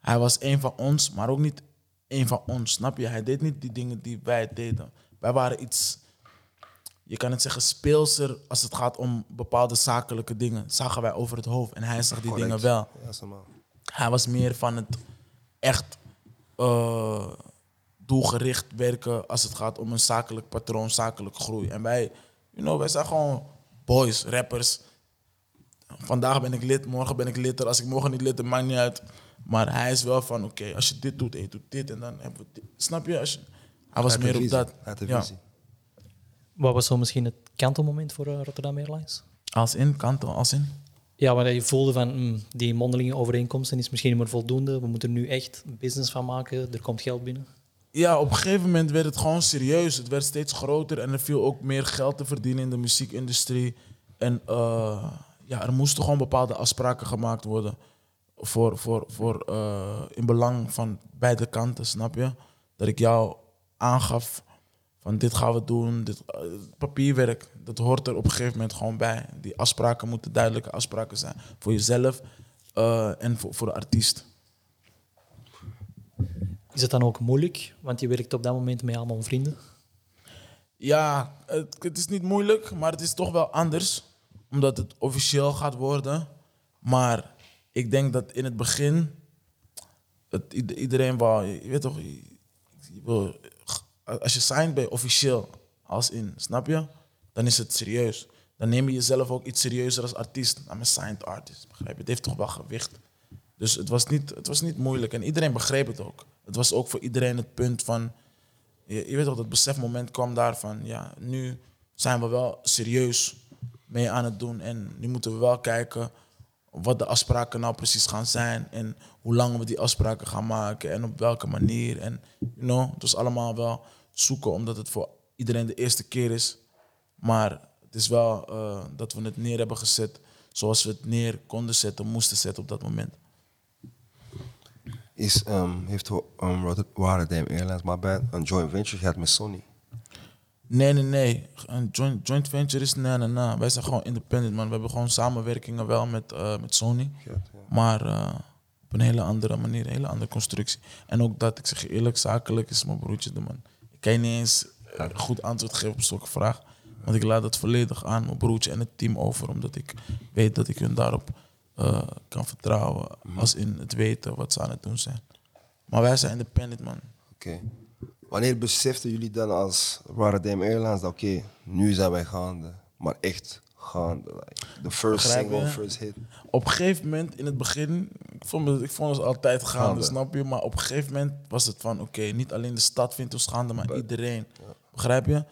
Hij was een van ons, maar ook niet een van ons. Snap je? Hij deed niet die dingen die wij deden. Wij waren iets, je kan het zeggen, speelser als het gaat om bepaalde zakelijke dingen. Zagen wij over het hoofd en hij zag die Correct. dingen wel. Ja. Hij was meer van het echt eh, doelgericht werken als het gaat om een zakelijk patroon, zakelijke groei. En wij, you know, wij zijn gewoon boys, rappers. Vandaag ben ik lid, morgen ben ik lid. Als ik morgen niet lid ben, maakt niet uit. Maar hij is wel van, oké, als je dit doet en je doet dit en dan hebben we dit. Snap je? Als je, hij was meer op visie. dat. Had een Ja. visie. Wat was zo misschien het kantelmoment voor eh, Rotterdam Airlines? Als in, kantel, als in. Ja, waar je voelde van mm, die mondelinge overeenkomsten is misschien niet meer voldoende. We moeten er nu echt business van maken. Er komt geld binnen. Ja, op een gegeven moment werd het gewoon serieus. Het werd steeds groter en er viel ook meer geld te verdienen in de muziekindustrie. En eh, ja, er moesten gewoon bepaalde afspraken gemaakt worden. Voor, voor, voor, eh, in belang van beide kanten, snap je? Dat ik jou aangaf van dit gaan we doen. Dit, eh, papierwerk, dat hoort er op een gegeven moment gewoon bij. Die afspraken moeten duidelijke afspraken zijn. Voor jezelf eh, en voor, voor de artiest. Is het dan ook moeilijk? Want je werkt op dat moment met allemaal vrienden. Ja, het, het is niet moeilijk, maar het is toch wel anders. Omdat het officieel gaat worden. Maar ik denk dat in het begin... Het, ied- iedereen wou... Je weet toch... Je wil, als je signed ben je officieel. Als in, snap je? Dan is het serieus. Dan neem je jezelf ook iets serieuzer als artiest. I'm a signed artist, begrijp je? Het heeft toch wel gewicht. Dus het was, niet, het was niet moeilijk. En iedereen begreep het ook. Het was ook voor iedereen het punt van... Je, weet toch, dat besefmoment kwam daarvan. Ja, nu zijn we wel serieus mee aan het doen. En nu moeten we wel kijken wat de afspraken nou precies gaan zijn. En hoe lang we die afspraken gaan maken. En op welke manier. En you know, het was allemaal wel zoeken, omdat het voor iedereen de eerste keer is. Maar het is wel eh, dat we het neer hebben gezet zoals we het neer konden zetten, moesten zetten op dat moment. Is, ehm, heeft um, Rotterdam Airlines, my bad, een joint venture gehad met Sony? Nee, nee, nee. Een joint, joint venture is nee, nee, nee. Wij zijn gewoon independent, man. We hebben gewoon samenwerkingen wel met, eh, met Sony. Ja. Maar eh, op een hele andere manier, een hele andere constructie. En ook dat, ik zeg je eerlijk, zakelijk is mijn broertje de man. Ik kan je niet eens eh, goed antwoord geven op zulke vraag. Want ik laat het volledig aan mijn broertje en het team over. Omdat ik weet dat ik hun daarop eh, kan vertrouwen. Als in het weten wat ze aan het doen zijn. Maar wij zijn independent, man. Oké. Wanneer beseften jullie dan als Rotterdam Airlines dat oké, nu zijn wij gaande, maar echt gaan. Like, the first Begrijp single, je? first hit. op een gegeven moment in het begin, ik vond, me, ik vond ons altijd gaande, Gaande. snap je? Maar op een gegeven moment was het van, oké, niet alleen de stad vindt ons gaande, maar iedereen. Begrijp je?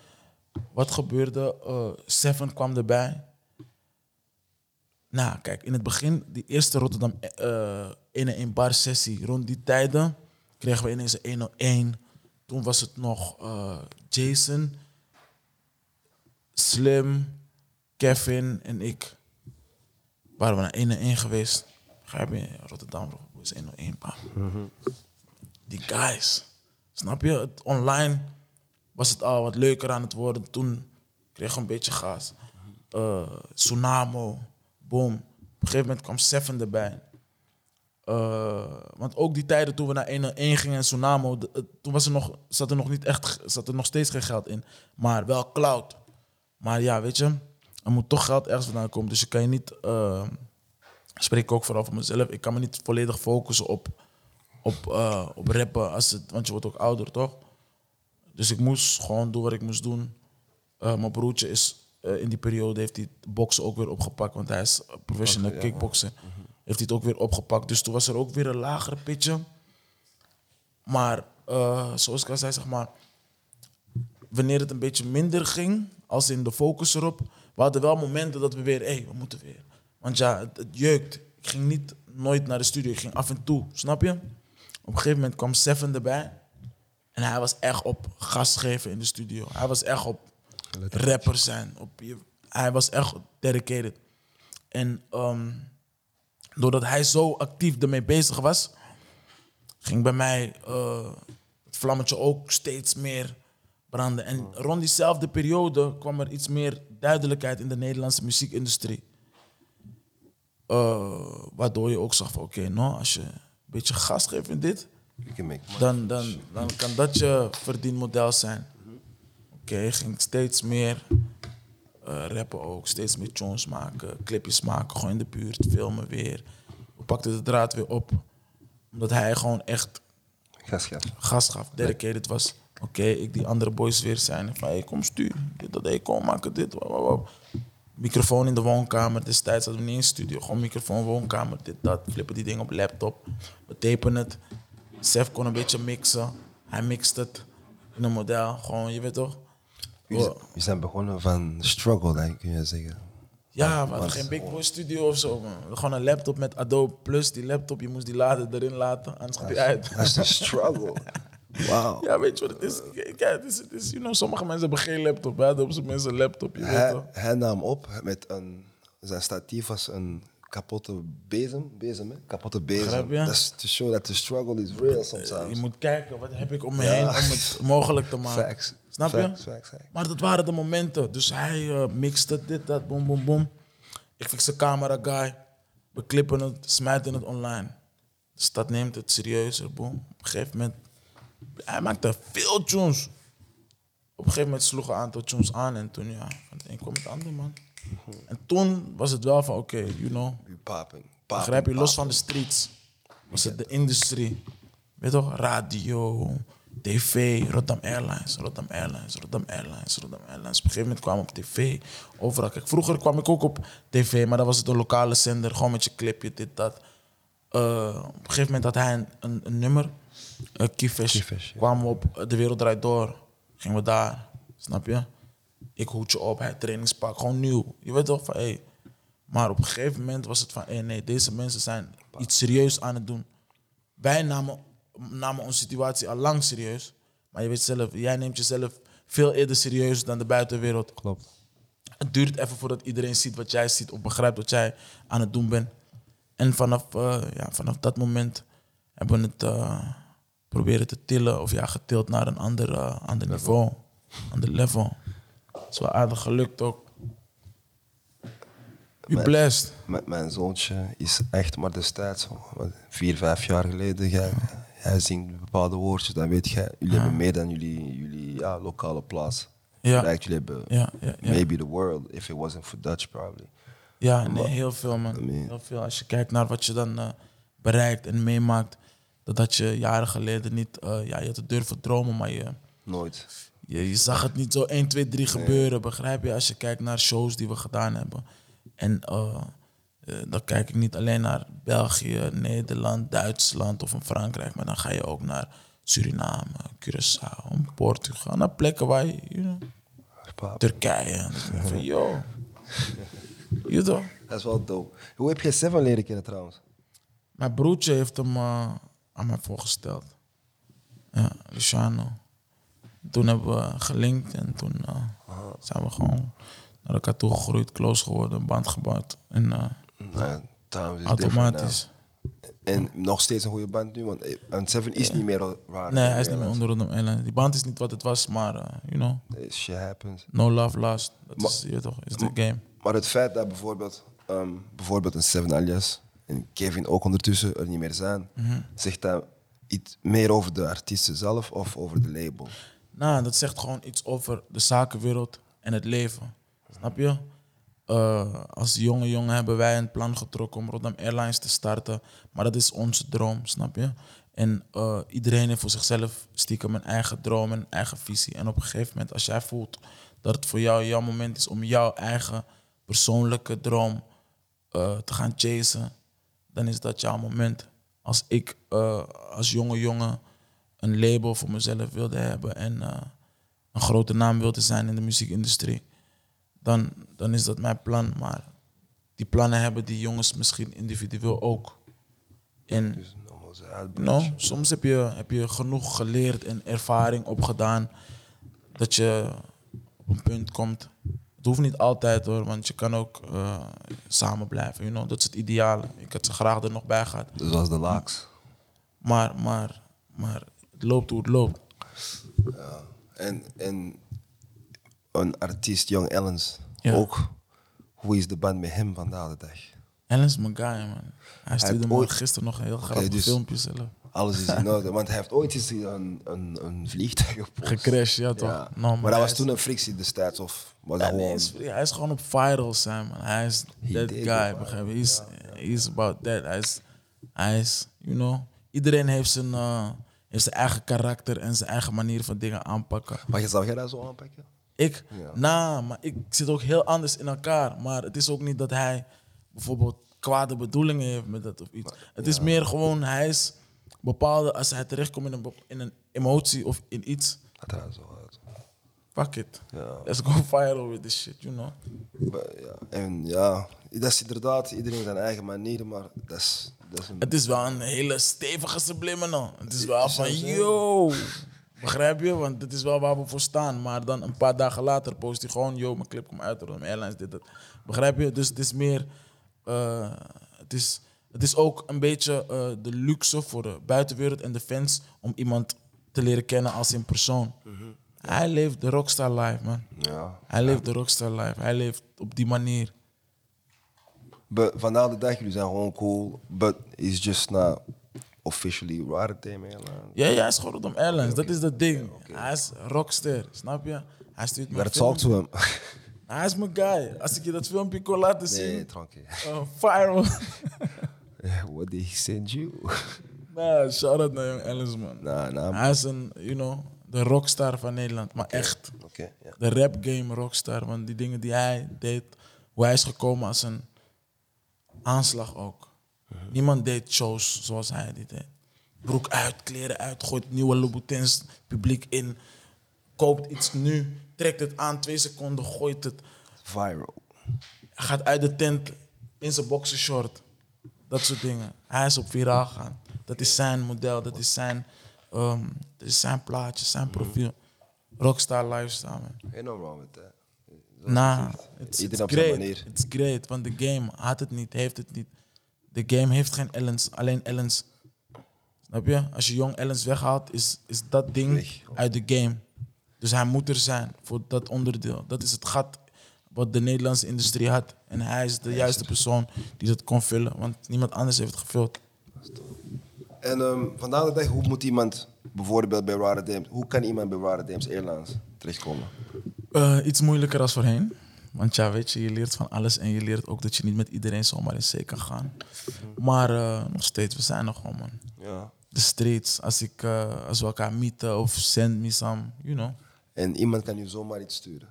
Wat gebeurde? Eh, Seven kwam erbij. Nou, kijk, in het begin, die eerste Rotterdam eh 1-1 bar sessie, rond die tijden kregen we ineens een 101. Toen was het nog eh, Jason, Slim, Kevin en ik waren we naar 1 1 geweest. Begrijp je? Rotterdam bro, is 1 1 pa. Die guys. Snap je? Online was het al wat leuker aan het worden. Toen kreeg ik een beetje gas. Eh, Tsunamo, boom. Op een gegeven moment kwam Seven erbij. Eh, want ook die tijden toen we naar 1 gingen en Tsunamo, toen was er nog, zat er nog niet echt, zat er nog steeds geen geld in. Maar wel cloud. Maar ja, weet je, er moet toch geld ergens vandaan komen. Dus je kan je niet, ik spreek ook vooral voor mezelf, ik kan me niet volledig focussen op, op, eh, op rappen, als het, want je wordt ook ouder, toch? Dus ik moest gewoon doen wat ik moest doen. Eh, mijn broertje is in die periode heeft hij boksen ook weer opgepakt, want hij is professional kickbokser. Heeft hij het ook weer opgepakt. Dus toen was er ook weer een lagere pitje. Maar zoals ik al zei, zeg maar, wanneer het een beetje minder ging, als in de focus erop, we hadden wel momenten dat we weer, hé, hey, we moeten weer. Want ja, het, het jeukt. Ik ging niet nooit naar de studio, ik ging af en toe, snap je? Op een gegeven moment kwam Seven erbij. En hij was echt op gas geven in de studio. Hij was echt op rapper zijn. Op hij was echt dedicated. En ehm, doordat hij zo actief ermee bezig was, ging bij mij eh, het vlammetje ook steeds meer branden. En rond diezelfde periode kwam er iets meer duidelijkheid in de Nederlandse muziekindustrie. Eh, waardoor je ook zag van oké, nou, als je een beetje gas geeft in dit, dan, dan, dan kan dat je verdienmodel zijn. Oké, ging steeds meer eh, rappen ook, steeds meer tunes maken, clipjes maken, gewoon in de buurt, filmen weer. We pakten de draad weer op, omdat hij gewoon echt Gas, gas. gas gaf, dedicated was. Oké, ik die andere boys weer zijn van, hey, kom stuur, dit, dat, hey, kom maken dit. Microfoon in de woonkamer, destijds hadden we niet in studio, gewoon microfoon, woonkamer, dit, dat. Flippen die dingen op laptop, we tapen het. Sef kon een beetje mixen, hij mixt het in een model, gewoon, je weet toch? Jullie zijn- begonnen van struggle, denk ik, kun je zeggen. Ja, we hadden geen Big Boy studio of zo, man. We Gewoon een laptop met Adobe Plus, die laptop, je moest die lader erin laten, anders gaat die uit. Dat is de struggle. Wauw. Ja, weet je wat het is? Ja, het is, het is you know, sommige mensen hebben geen laptop. Op zijn mensen een laptop, je weet Hij, toch? hij nam op met een... Zijn statief was een kapotte bezem. Bezem, hè? Kapotte bezem. Je? Dat is to show that the struggle is real Je sometimes. moet kijken, wat heb ik om me Ja. heen om het mogelijk te maken. Facts. Snap Facts, je? facts. Maar dat waren de momenten. Dus hij eh mixte dit, dat, boom, boom, boom. Ik fix de camera guy. We klippen het, smijten het online. De stad neemt het serieuzer, boom. Op een gegeven moment... Hij maakte veel tunes. Op een gegeven moment sloegen een aantal tunes aan. En toen, ja, van het een kwam het ander, man. En toen was het wel van, oké, you know... You popping. Begrijp je? Los van de streets was het de industrie. Weet toch? Radio, tv, Rotterdam Airlines, Rotterdam Airlines, Rotterdam Airlines, Rotterdam Airlines. Op een gegeven moment kwam op tv, overal. Kijk, vroeger kwam ik ook op tv, maar dan was het een lokale zender, gewoon met je clipje, dit, dat. Eh, op een gegeven moment had hij een, een, een nummer, uh, ja. Kwamen we op De Wereld Draait Door, gingen we daar, snap je? Ik hoedje op, hij trainingspak, gewoon nieuw. Je weet toch van, hé. Maar op een gegeven moment was het van, hé, nee, deze mensen zijn iets serieus aan het doen. Wij namen, namen onze situatie al lang serieus. Maar je weet zelf, jij neemt jezelf veel eerder serieus dan de buitenwereld. Klopt. Het duurt even voordat iedereen ziet wat jij ziet of begrijpt wat jij aan het doen bent. En vanaf, eh, ja, vanaf dat moment hebben we het eh, proberen te tillen, of ja, getild naar een ander, ander niveau, ander level. Het is wel aardig gelukt ook. Maar- blessed. Met mijn zoontje is echt maar destijds, zo, vier, vijf jaar geleden, jij, hij zingt bepaalde woordjes, dan weet jij, jullie hebben meer dan jullie, jullie ja, lokale plaats. Ja. Lijkt, jullie hebben Ja, ja, ja. maybe the world, if it wasn't for Dutch probably. Ja, nee, heel veel man. I mean- Heel veel. Als je kijkt naar wat je dan eh, bereikt en meemaakt, dat had je jaren geleden niet, eh, ja, je had het durven dromen, maar je, Nooit. je, je zag het niet zo 1, 2, 3 gebeuren, begrijp je? Als je kijkt naar shows die we gedaan hebben. En eh, eh, dan kijk ik niet alleen naar België, Nederland, Duitsland of in Frankrijk, maar dan ga je ook naar Suriname, Curaçao, Portugal, naar plekken waar je, you know, Turkije. Van, yo, je toch? Dat is wel dope. Hoe heb je Seven leren kennen trouwens? Mijn broertje heeft hem aan mij voorgesteld. Ja, Luciano. Toen hebben we gelinkt en toen eh, zijn we gewoon naar elkaar toegegroeid, close geworden, een band gebouwd. En eh, Nou, is automatisch. En nog steeds een goede band nu, want eh, en Seven is niet meer raar. Nee, hij is niet meer onder de Airlines. Die band is niet wat het was, maar, eh, you know, Eh, Shit happens. no love lost. Dat is, je toch, is de game. Maar het feit dat bijvoorbeeld, ehm, bijvoorbeeld een Seven alias en Kevin ook ondertussen er niet meer zijn, Mhm. zegt dat iets meer over de artiesten zelf of over de label? Nou, dat zegt gewoon iets over de zakenwereld en het leven. Snap je? Eh, als jonge jongen hebben wij een plan getrokken om Rotterdam Airlines te starten. Maar dat is onze droom, snap je? En eh, iedereen heeft voor zichzelf stiekem een eigen droom en een eigen visie. En op een gegeven moment, als jij voelt dat het voor jou jouw moment is om jouw eigen persoonlijke droom eh, te gaan chasen, dan is dat jouw moment. Als ik eh, als jonge jongen een label voor mezelf wilde hebben en eh, een grote naam wilde zijn in de muziekindustrie, dan, dan is dat mijn plan. Maar die plannen hebben die jongens misschien individueel ook. En no, soms heb je, heb je genoeg geleerd en ervaring opgedaan dat je op een punt komt. Het hoeft niet altijd hoor, want je kan ook eh, samen blijven. You know? Dat is het ideale. Ik had ze graag er nog bij gehad. Zoals de laaks. Maar, maar, maar het loopt hoe het loopt. En, en een artiest, Young Ellens, Ja. ook. Hoe is de band met hem vandaag de dag? Ellen is mijn guy, man. Hij stuurde me ooit- gisteren nog een heel grappig dus- filmpje zelf. Alles is in orde, want hij heeft ooit eens een, een, een vliegtuig gepost. Gecrashed, ja toch? Ja. No, maar dat was toen een frictie destijds, of was dat Ja, nee, gewoon... hij, is, hij is gewoon op viral man. Hij is He that guy, begrijp je? He's, he's about that. Hij is, hij is, you know... Iedereen heeft zijn, eh, heeft zijn eigen karakter en zijn eigen manier van dingen aanpakken. Maar je zou jij dat zo aanpakken? Ik? Ja. Nou, maar ik zit ook heel anders in elkaar. Maar het is ook niet dat hij bijvoorbeeld kwade bedoelingen heeft met dat of iets. Het is meer gewoon, hij is bepaalde... Als hij terechtkomt in een, in een emotie of in iets... Dat gaat zo uit. Fuck it. Ja. Let's go viral with this shit, you know? Ja, en ja, dat is inderdaad iedereen zijn eigen manier, maar dat is, dat is een... Het is wel een hele stevige subliminal. Het is wel van, yo. Begrijp je? Want dit is wel waar we voor staan. Maar dan een paar dagen later post hij gewoon, yo, mijn clip komt uit. Rotterdam Airlines, dit, dat. Begrijp je? Dus het is meer... eh, het, is, het is ook een beetje eh, de luxe voor de buitenwereld en de fans... om iemand te leren kennen als in persoon. Hij leeft de rockstar life, man. Ja. Hij leeft de rockstar life. Hij leeft op die manier. But vandaag de dag, jullie zijn gewoon cool, but it's just not officially Rotterdam Airlines. Ja, ja, hij is gewoon Rotterdam Airlines. Dat is dat ding. Hij is rockster, snap je? Hij stuurt me gotta talk to him. Hij is mijn guy. Als ik je dat filmpje kon laten zien. nee, tranquil. eh, viral. What did he send you? nah, shout out naar Young Ellis, man. nah, nah. Hij is een, you know, de rockstar van Nederland. Maar echt, Oké, ja. de rap game rockstar. Want die dingen die hij deed, hoe hij is gekomen als een aanslag ook. Niemand deed shows zoals hij die deed. Broek uit, kleren uit, gooit nieuwe Louboutins publiek in. Koopt iets nu, trekt het aan, twee seconden, gooit het. Viral. Hij gaat uit de tent in zijn boxershort. Dat soort dingen. Hij is op viraal gaan. Dat is zijn model, dat is zijn, ehm, dat is zijn plaatje, zijn profiel. Rockstar lifestyle, man. No wrong with that. Nah, it's, it's Iedereen op zijn great. It's great, want de game had het niet, heeft het niet. De game heeft geen Ellens, alleen Ellens. Snap je? Als je jong Ellens weghaalt, is, is dat ding uit de game. Dus hij moet er zijn voor dat onderdeel. Dat is het gat wat de Nederlandse industrie had. En hij is de juiste persoon die dat kon vullen, want niemand anders heeft het gevuld. En ehm, vandaag de dag, hoe moet iemand bijvoorbeeld bij Rotterdam, hoe kan iemand bij Rotterdam's Airlines terechtkomen? Eh, iets moeilijker als voorheen. Want ja, weet je, je leert van alles en je leert ook dat je niet met iedereen zomaar in zee kan gaan. Maar eh, nog steeds, we zijn er gewoon, man. Ja. De streets, als, ik, eh, als we elkaar meeten of send me some, you know. En iemand kan je zomaar iets sturen.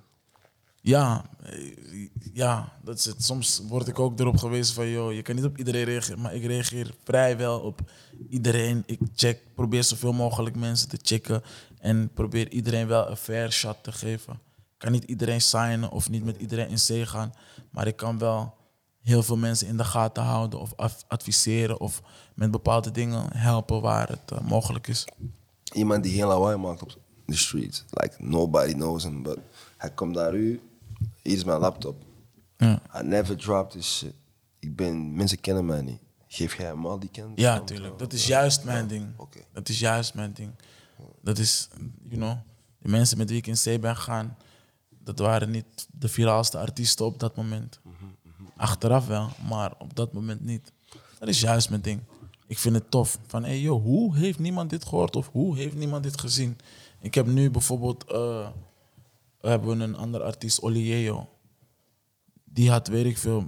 Ja, eh, ja, dat is het. Soms word ik ook erop gewezen van, joh, je kan niet op iedereen reageren, maar ik reageer vrijwel op iedereen. Ik check, probeer zoveel mogelijk mensen te checken en probeer iedereen wel een fair shot te geven. Ik kan niet iedereen signen of niet met iedereen in zee gaan, maar ik kan wel heel veel mensen in de gaten houden of adviseren of met bepaalde dingen helpen waar het eh, mogelijk is. Iemand die geen lawaai maakt op de street. Like, nobody knows him, but hij komt naar u. Hier is mijn laptop. Ja, I never dropped this shit. Ik ben, mensen kennen mij niet. Geef jij hem al die kennis? ja tuurlijk. Dat is juist mijn ding. Dat is juist mijn ding. Dat is, you know, de mensen met wie ik in zee ben gegaan, dat waren niet de viraalste artiesten op dat moment. Achteraf wel, maar op dat moment niet. Dat is juist mijn ding. Ik vind het tof. Van, hey joh, hoe heeft niemand dit gehoord of hoe heeft niemand dit gezien? Ik heb nu bijvoorbeeld, eh, we hebben een andere artiest, Olieo. Die had, weet ik veel,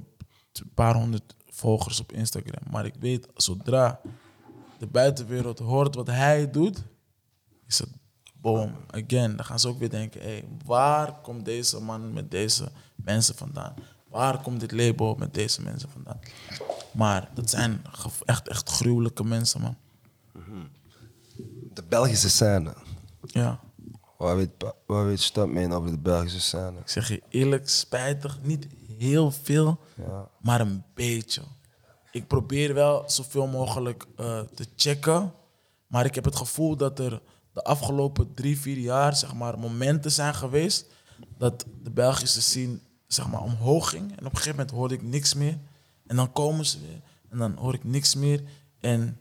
een paar honderd volgers op Instagram. Maar ik weet, zodra de buitenwereld hoort wat hij doet, is het boom. Again, dan gaan ze ook weer denken, hey, waar komt deze man met deze mensen vandaan? Waar komt dit label met deze mensen vandaan? Maar dat zijn echt, echt gruwelijke mensen, man. De Belgische scène. Ja, Wat weet, wat weet Stuntman over de Belgische scène? ik zeg je eerlijk, spijtig, niet heel veel, Ja. maar een beetje. Ik probeer wel zoveel mogelijk eh, te checken, maar ik heb het gevoel dat er de afgelopen drie, vier jaar zeg maar, momenten zijn geweest dat de Belgische scene zeg maar, omhoog ging. En op een gegeven moment hoorde ik niks meer. En dan komen ze weer en dan hoor ik niks meer. En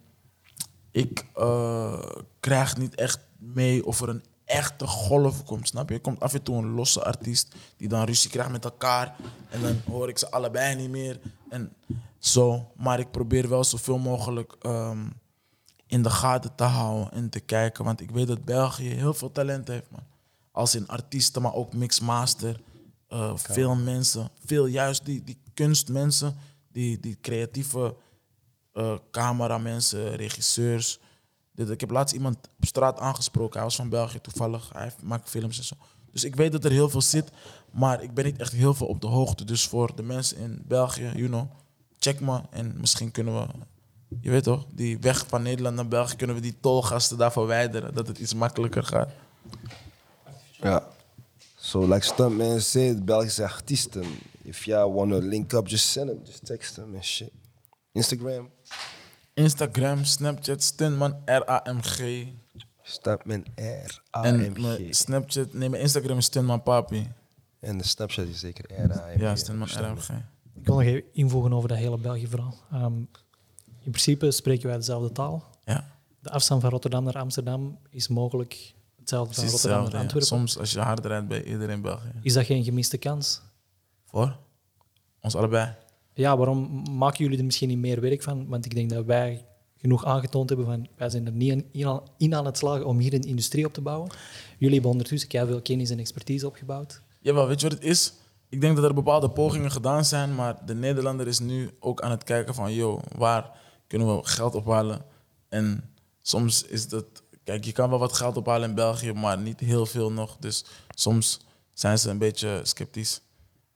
ik eh, krijg niet echt mee of er een echte golf komt, snap je? Er komt af en toe een losse artiest die dan ruzie krijgt met elkaar en dan hoor ik ze allebei niet meer en zo. Maar ik probeer wel zoveel mogelijk ehm, in de gaten te houden en te kijken, want ik weet dat België heel veel talent heeft, man. Als in artiesten, maar ook mixmaster, eh veel mensen, veel juist die, die kunstmensen, die, die creatieve eh cameramensen, regisseurs. Ik heb laatst iemand op straat aangesproken. Hij was van België toevallig. Hij maakt films en zo. Dus ik weet dat er heel veel zit. Maar ik ben niet echt heel veel op de hoogte. Dus voor de mensen in België, you know, check me. En misschien kunnen we, je weet toch, die weg van Nederland naar België, kunnen we die tolgasten daar verwijderen. Dat het iets makkelijker gaat. Ja. So like Stuntman said, Belgische artiesten. If y'all wanna link up, just send them. Just text them and shit. Instagram, Instagram, Snapchat, Stuntman, R-A-M-G. Stuntman R A En M mijn G. Snapchat, nee, mijn Instagram is Stuntman Papi. En de Snapchat is zeker R A M G. Ja, Stuntman R-A-M-G. Ik wil nog even invoegen over dat hele België-verhaal. Ehm, in principe spreken wij dezelfde taal. Ja. De afstand van Rotterdam naar Amsterdam is mogelijk hetzelfde van Rotterdam hetzelfde. naar ja. Antwerpen. Soms als je hard rijdt bij iedereen in België. Is dat geen gemiste kans? Voor? Ons allebei. Ja, waarom maken jullie er misschien niet meer werk van? Want ik denk dat wij genoeg aangetoond hebben van wij zijn er niet in- aan- het slagen om hier een industrie op te bouwen. Jullie hebben ondertussen heel veel kennis en expertise opgebouwd. Jawel, weet je wat het is? Ik denk dat er bepaalde pogingen gedaan zijn, maar de Nederlander is nu ook aan het kijken van, yo, waar kunnen we geld ophalen? En soms is dat, kijk, je kan wel wat geld ophalen in België, maar niet heel veel nog. Dus soms zijn ze een beetje sceptisch.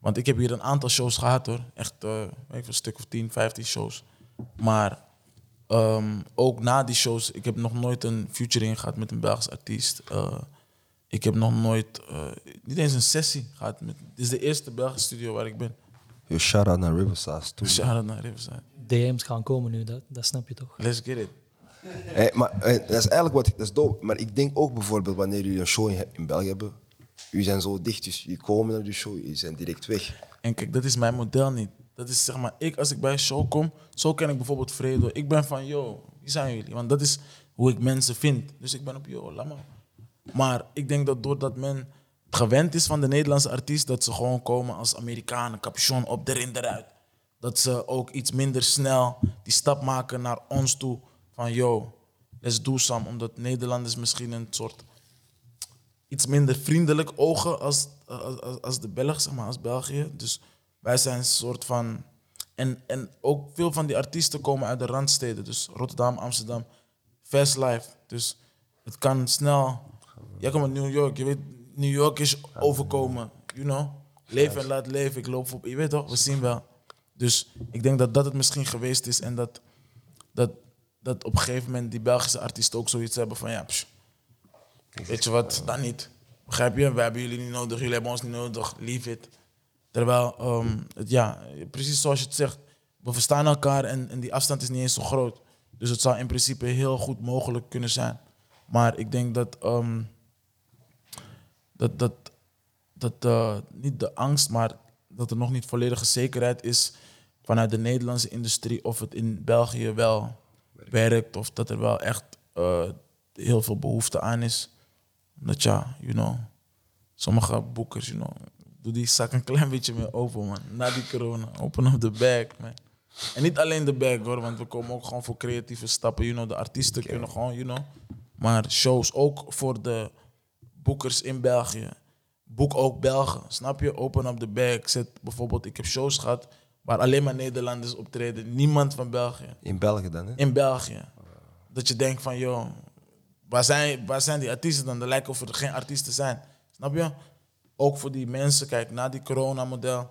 Want ik heb hier een aantal shows gehad hoor. Echt eh, veel, een stuk of 10, 15 shows. Maar ehm, ook na die shows, ik heb nog nooit een featuring gehad met een Belgisch artiest. Eh, ik heb nog nooit, eh, niet eens een sessie gehad. Met, dit is de eerste Belgische studio waar ik ben. Yo, shout out naar Riverside toe. Shout-out naar Riverside. DM's gaan komen nu, dat, dat snap je toch? Let's get it. Hey, maar dat is eigenlijk wat, dat is dope. Maar ik denk ook bijvoorbeeld wanneer jullie een show in, in België hebben, jullie zijn zo dicht, dus jullie komen naar die show, jullie zijn direct weg. En kijk, dat is mijn model niet. Dat is zeg maar, ik als ik bij een show kom, zo ken ik bijvoorbeeld Fredo. Ik ben van, yo, wie zijn jullie? Want dat is hoe ik mensen vind. Dus ik ben op, yo, laat maar. Maar ik denk dat doordat men gewend is van de Nederlandse artiest, dat ze gewoon komen als Amerikanen, capuchon op, erin, eruit. Dat ze ook iets minder snel die stap maken naar ons toe. Van, yo, let's do some. Omdat Nederlanders misschien een soort iets minder vriendelijk ogen als, als, als- de Belg, zeg maar, als België. Dus wij zijn een soort van. En, en ook veel van die artiesten komen uit de randsteden. Dus Rotterdam, Amsterdam, fast life. Dus het kan snel. Jij komt uit New York, je weet New York is overkomen. You know? Leven en laat leven. Ik loop op. Je weet toch, we zien wel. Dus ik denk dat dat het misschien geweest is. En dat, dat, dat op een gegeven moment die Belgische artiesten ook zoiets hebben van ja, weet je wat, dan niet. Begrijp je? We hebben jullie niet nodig, jullie hebben ons niet nodig, leave it. Terwijl, ehm, het, ja, precies zoals je het zegt, we verstaan elkaar en, en die afstand is niet eens zo groot. Dus het zou in principe heel goed mogelijk kunnen zijn. Maar ik denk dat, ehm, dat, dat, dat eh, niet de angst, maar dat er nog niet volledige zekerheid is vanuit de Nederlandse industrie of het in België wel werkt of dat er wel echt eh, heel veel behoefte aan is. Dat ja, you know, sommige boekers, you know, doe die zak een klein beetje meer open, man. Na die corona, open up the bag, man. En niet alleen de bag, hoor, want we komen ook gewoon voor creatieve stappen. You know, de artiesten kunnen gewoon, you know. Maar shows ook voor de boekers in België. Boek ook Belgen, snap je? Open up the bag. Zet bijvoorbeeld, ik heb shows gehad waar alleen maar Nederlanders optreden. Niemand van België. In België dan, hè? In België. Dat je denkt van, joh, waar zijn, waar zijn die artiesten dan? Dat lijkt of er geen artiesten zijn. Snap je? Ook voor die mensen, kijk, na die corona-model,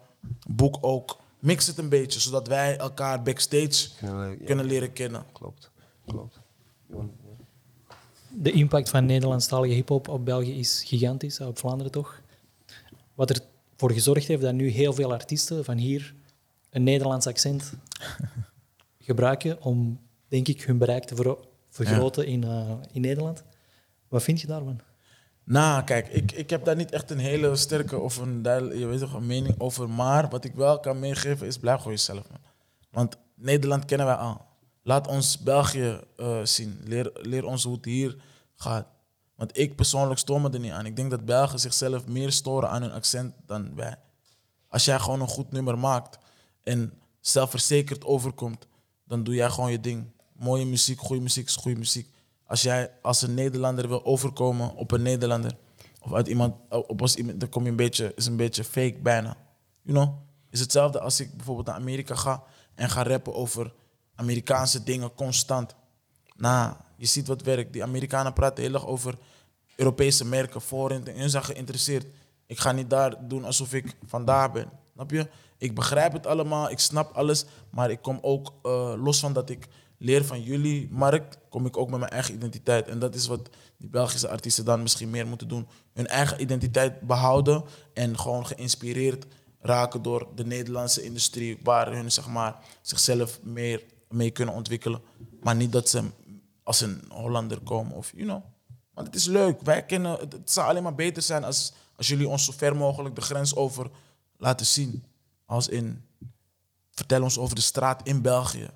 boek ook. Mix het een beetje, zodat wij elkaar backstage Kunnen we- ja. kunnen leren kennen. Klopt, klopt. De impact van Nederlandstalige hip-hop op België is gigantisch, op Vlaanderen toch? Wat ervoor gezorgd heeft dat nu heel veel artiesten van hier een Nederlands accent gebruiken om, denk ik, hun bereik te verro- vergroten in, eh, in Nederland. Wat vind je daarvan? Nou, kijk, ik, ik heb daar niet echt een hele sterke of een, je weet toch, een mening over. Maar wat ik wel kan meegeven is, blijf gewoon jezelf. Man. Want Nederland kennen wij al. Laat ons België eh, zien. Leer, leer ons hoe het hier gaat. Want ik persoonlijk stoor me er niet aan. Ik denk dat Belgen zichzelf meer storen aan hun accent dan wij. Als jij gewoon een goed nummer maakt en zelfverzekerd overkomt, dan doe jij gewoon je ding. Mooie muziek, goede muziek is goede muziek. Als jij als een Nederlander wil overkomen op een Nederlander, of uit iemand, op als iemand, dan kom je een beetje, is een beetje fake bijna. You know? Is hetzelfde als ik bijvoorbeeld naar Amerika ga en ga rappen over Amerikaanse dingen constant. Nou, je ziet wat werkt. Die Amerikanen praten heel erg over Europese merken, voorin en hun zijn geïnteresseerd. Ik ga niet daar doen alsof ik vandaar ben. Snap je? Ik begrijp het allemaal, ik snap alles, maar ik kom ook, eh, los van dat ik leer van jullie markt, kom ik ook met mijn eigen identiteit. En dat is wat die Belgische artiesten dan misschien meer moeten doen. Hun eigen identiteit behouden en gewoon geïnspireerd raken door de Nederlandse industrie, waar hun zeg maar, zichzelf meer mee kunnen ontwikkelen. Maar niet dat ze als een Hollander komen of, you know. Want het is leuk. Wij kennen, het, het zou alleen maar beter zijn als, als jullie ons zo ver mogelijk de grens over laten zien. Als in, vertel ons over de straat in België.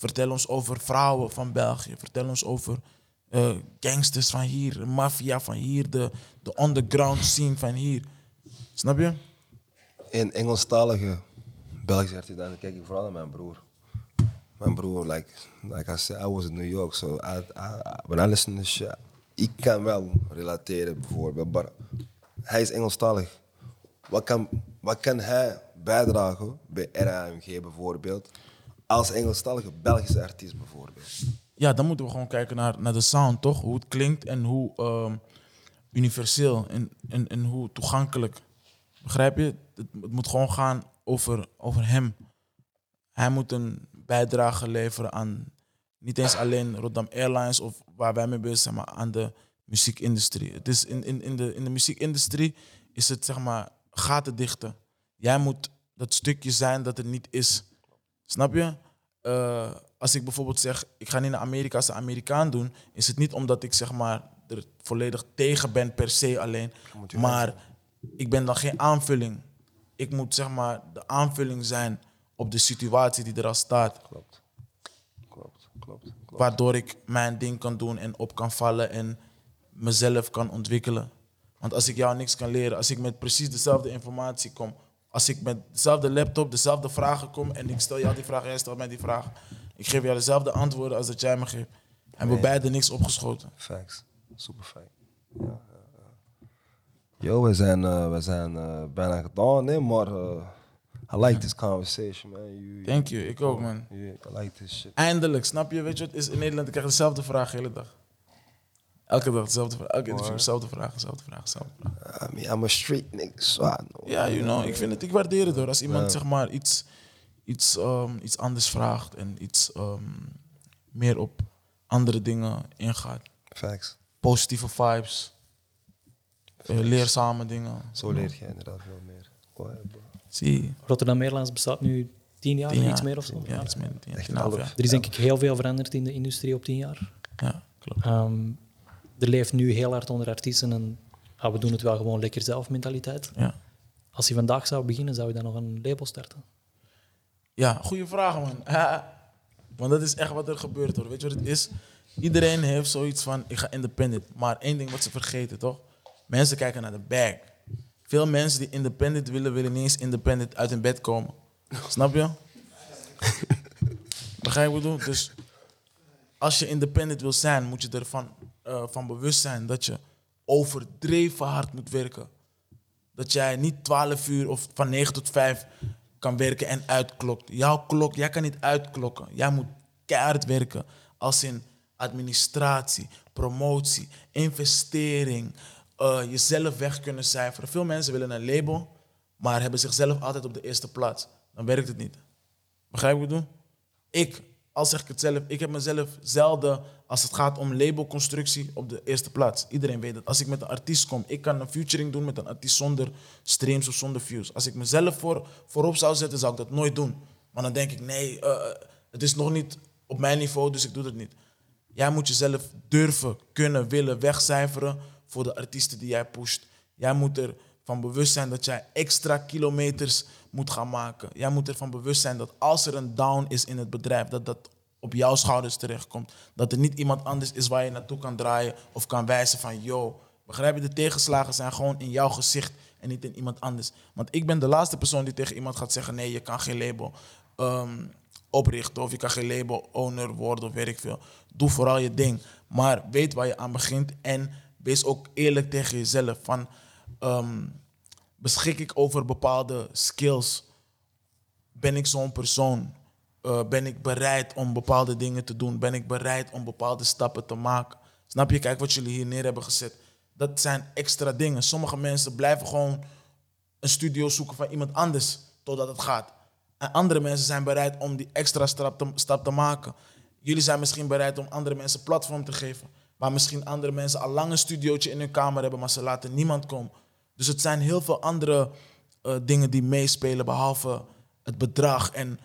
Vertel ons over vrouwen van België. Vertel ons over eh, gangsters van hier, maffia van hier, de, de underground scene van hier. Snap je? In Engelstalige Belgische dan kijk ik vooral naar mijn broer. Mijn broer, like, like I said, I was in New York, so I, I- when I listen to shit, ik kan wel relateren bijvoorbeeld, maar hij is Engelstalig. Wat kan, wat kan hij bijdragen bij RAMG bijvoorbeeld, als Engelstalige Belgische artiest bijvoorbeeld? Ja, dan moeten we gewoon kijken naar, naar de sound, toch? Hoe het klinkt en hoe ehm, universeel en, en, en hoe toegankelijk. Begrijp je? Het, het moet gewoon gaan over, over hem. Hij moet een bijdrage leveren aan niet eens alleen Rotterdam Airlines of waar wij mee bezig zijn, maar aan de muziekindustrie. Het is in, in, in, de, in de muziekindustrie is het zeg maar gaten dichten. Jij moet dat stukje zijn dat er niet is. Snap je? Eh, als ik bijvoorbeeld zeg, ik ga niet naar Amerika als een Amerikaan doen, is het niet omdat ik zeg maar er volledig tegen ben per se alleen. Maar ik ben dan geen aanvulling. Ik moet zeg maar de aanvulling zijn op de situatie die er al staat. Klopt. Klopt, klopt, klopt. Waardoor ik mijn ding kan doen en op kan vallen en mezelf kan ontwikkelen. Want als ik jou niks kan leren, als ik met precies dezelfde informatie kom, als ik met dezelfde laptop, dezelfde vragen kom en ik stel jou die vraag, jij stelt mij die vraag. Ik geef jou dezelfde antwoorden als dat jij me geeft. Hebben we beide niks opgeschoten. Facts. Super fijn. Ja, ja, ja. Yo, we zijn, eh, we zijn eh, bijna gedaan, hè, maar eh, I like this conversation, man. You, Thank you, ik ook man. you- I like this shit. Eindelijk, snap je? Weet je wat het is in Nederland? Ik krijg dezelfde vraag de hele dag. Elke dag dezelfde vraag. Elke interview dezelfde vraag, dezelfde vraag, dezelfde vraag. I mean, I'm a street nigga, zwaar. no. Ja, you know, ik vind het, ik waardeer het hoor. Als iemand zeg maar iets, iets, ehm, iets anders vraagt en iets ehm, meer op andere dingen ingaat. Facts. Positieve vibes, eh, leerzame dingen. Zo leer je inderdaad veel meer. Zie, Rotterdam Airlines bestaat nu tien jaar, tien jaar. iets meer of zo. Ja, iets meer tien jaar. Er is denk ik heel veel veranderd in de industrie op tien jaar. Ja, klopt. Ehm, er leeft nu heel hard onder artiesten een ah, we doen het wel gewoon lekker zelf mentaliteit. Ja. Als je vandaag zou beginnen, zou je dan nog een label starten? Ja, goede vraag, man. Want dat is echt wat er gebeurt, hoor. Weet je wat het is? Iedereen heeft zoiets van, ik ga independent. Maar één ding wat ze vergeten, toch? Mensen kijken naar de bag. Veel mensen die independent willen, willen niet eens independent uit hun bed komen. Snap je? Begrijp je wat ik bedoel? Dus als je independent wil zijn, moet je ervan eh, van bewust zijn dat je overdreven hard moet werken. Dat jij niet 12 uur of van 9 tot 5 kan werken en uitklokt. Jouw klok, jij kan niet uitklokken. Jij moet keihard werken. Als in administratie, promotie, investering, eh, jezelf weg kunnen cijferen. Veel mensen willen een label, maar hebben zichzelf altijd op de eerste plaats. Dan werkt het niet. Begrijp je wat ik bedoel? Ik, al zeg ik het zelf, ik heb mezelf zelden als het gaat om labelconstructie op de eerste plaats. Iedereen weet dat. Als ik met een artiest kom, ik kan een featuring doen met een artiest zonder streams of zonder views. Als ik mezelf voor, voorop zou zetten, zou ik dat nooit doen. Maar dan denk ik, nee, eh, het is nog niet op mijn niveau, dus ik doe het niet. Jij moet jezelf durven, kunnen, willen wegcijferen voor de artiesten die jij pusht. Jij moet ervan bewust zijn dat jij extra kilometers moet gaan maken. Jij moet ervan bewust zijn dat als er een down is in het bedrijf, dat dat op jouw schouders terechtkomt. Dat er niet iemand anders is waar je naartoe kan draaien of kan wijzen van, yo, begrijp je, de tegenslagen zijn gewoon in jouw gezicht en niet in iemand anders. Want ik ben de laatste persoon die tegen iemand gaat zeggen, nee, je kan geen label ehm, oprichten of je kan geen label owner worden of weet ik veel. Doe vooral je ding. Maar weet waar je aan begint en wees ook eerlijk tegen jezelf. Van, ehm, beschik ik over bepaalde skills? Ben ik zo'n persoon? Eh, ben ik bereid om bepaalde dingen te doen? Ben ik bereid om bepaalde stappen te maken? Snap je? Kijk wat jullie hier neer hebben gezet. Dat zijn extra dingen. Sommige mensen blijven gewoon een studio zoeken van iemand anders totdat het gaat. En andere mensen zijn bereid om die extra stap te, stap te maken. Jullie zijn misschien bereid om andere mensen platform te geven. Maar misschien andere mensen al lang een studiootje in hun kamer hebben, maar ze laten niemand komen. Dus het zijn heel veel andere eh, dingen die meespelen, behalve het bedrag. En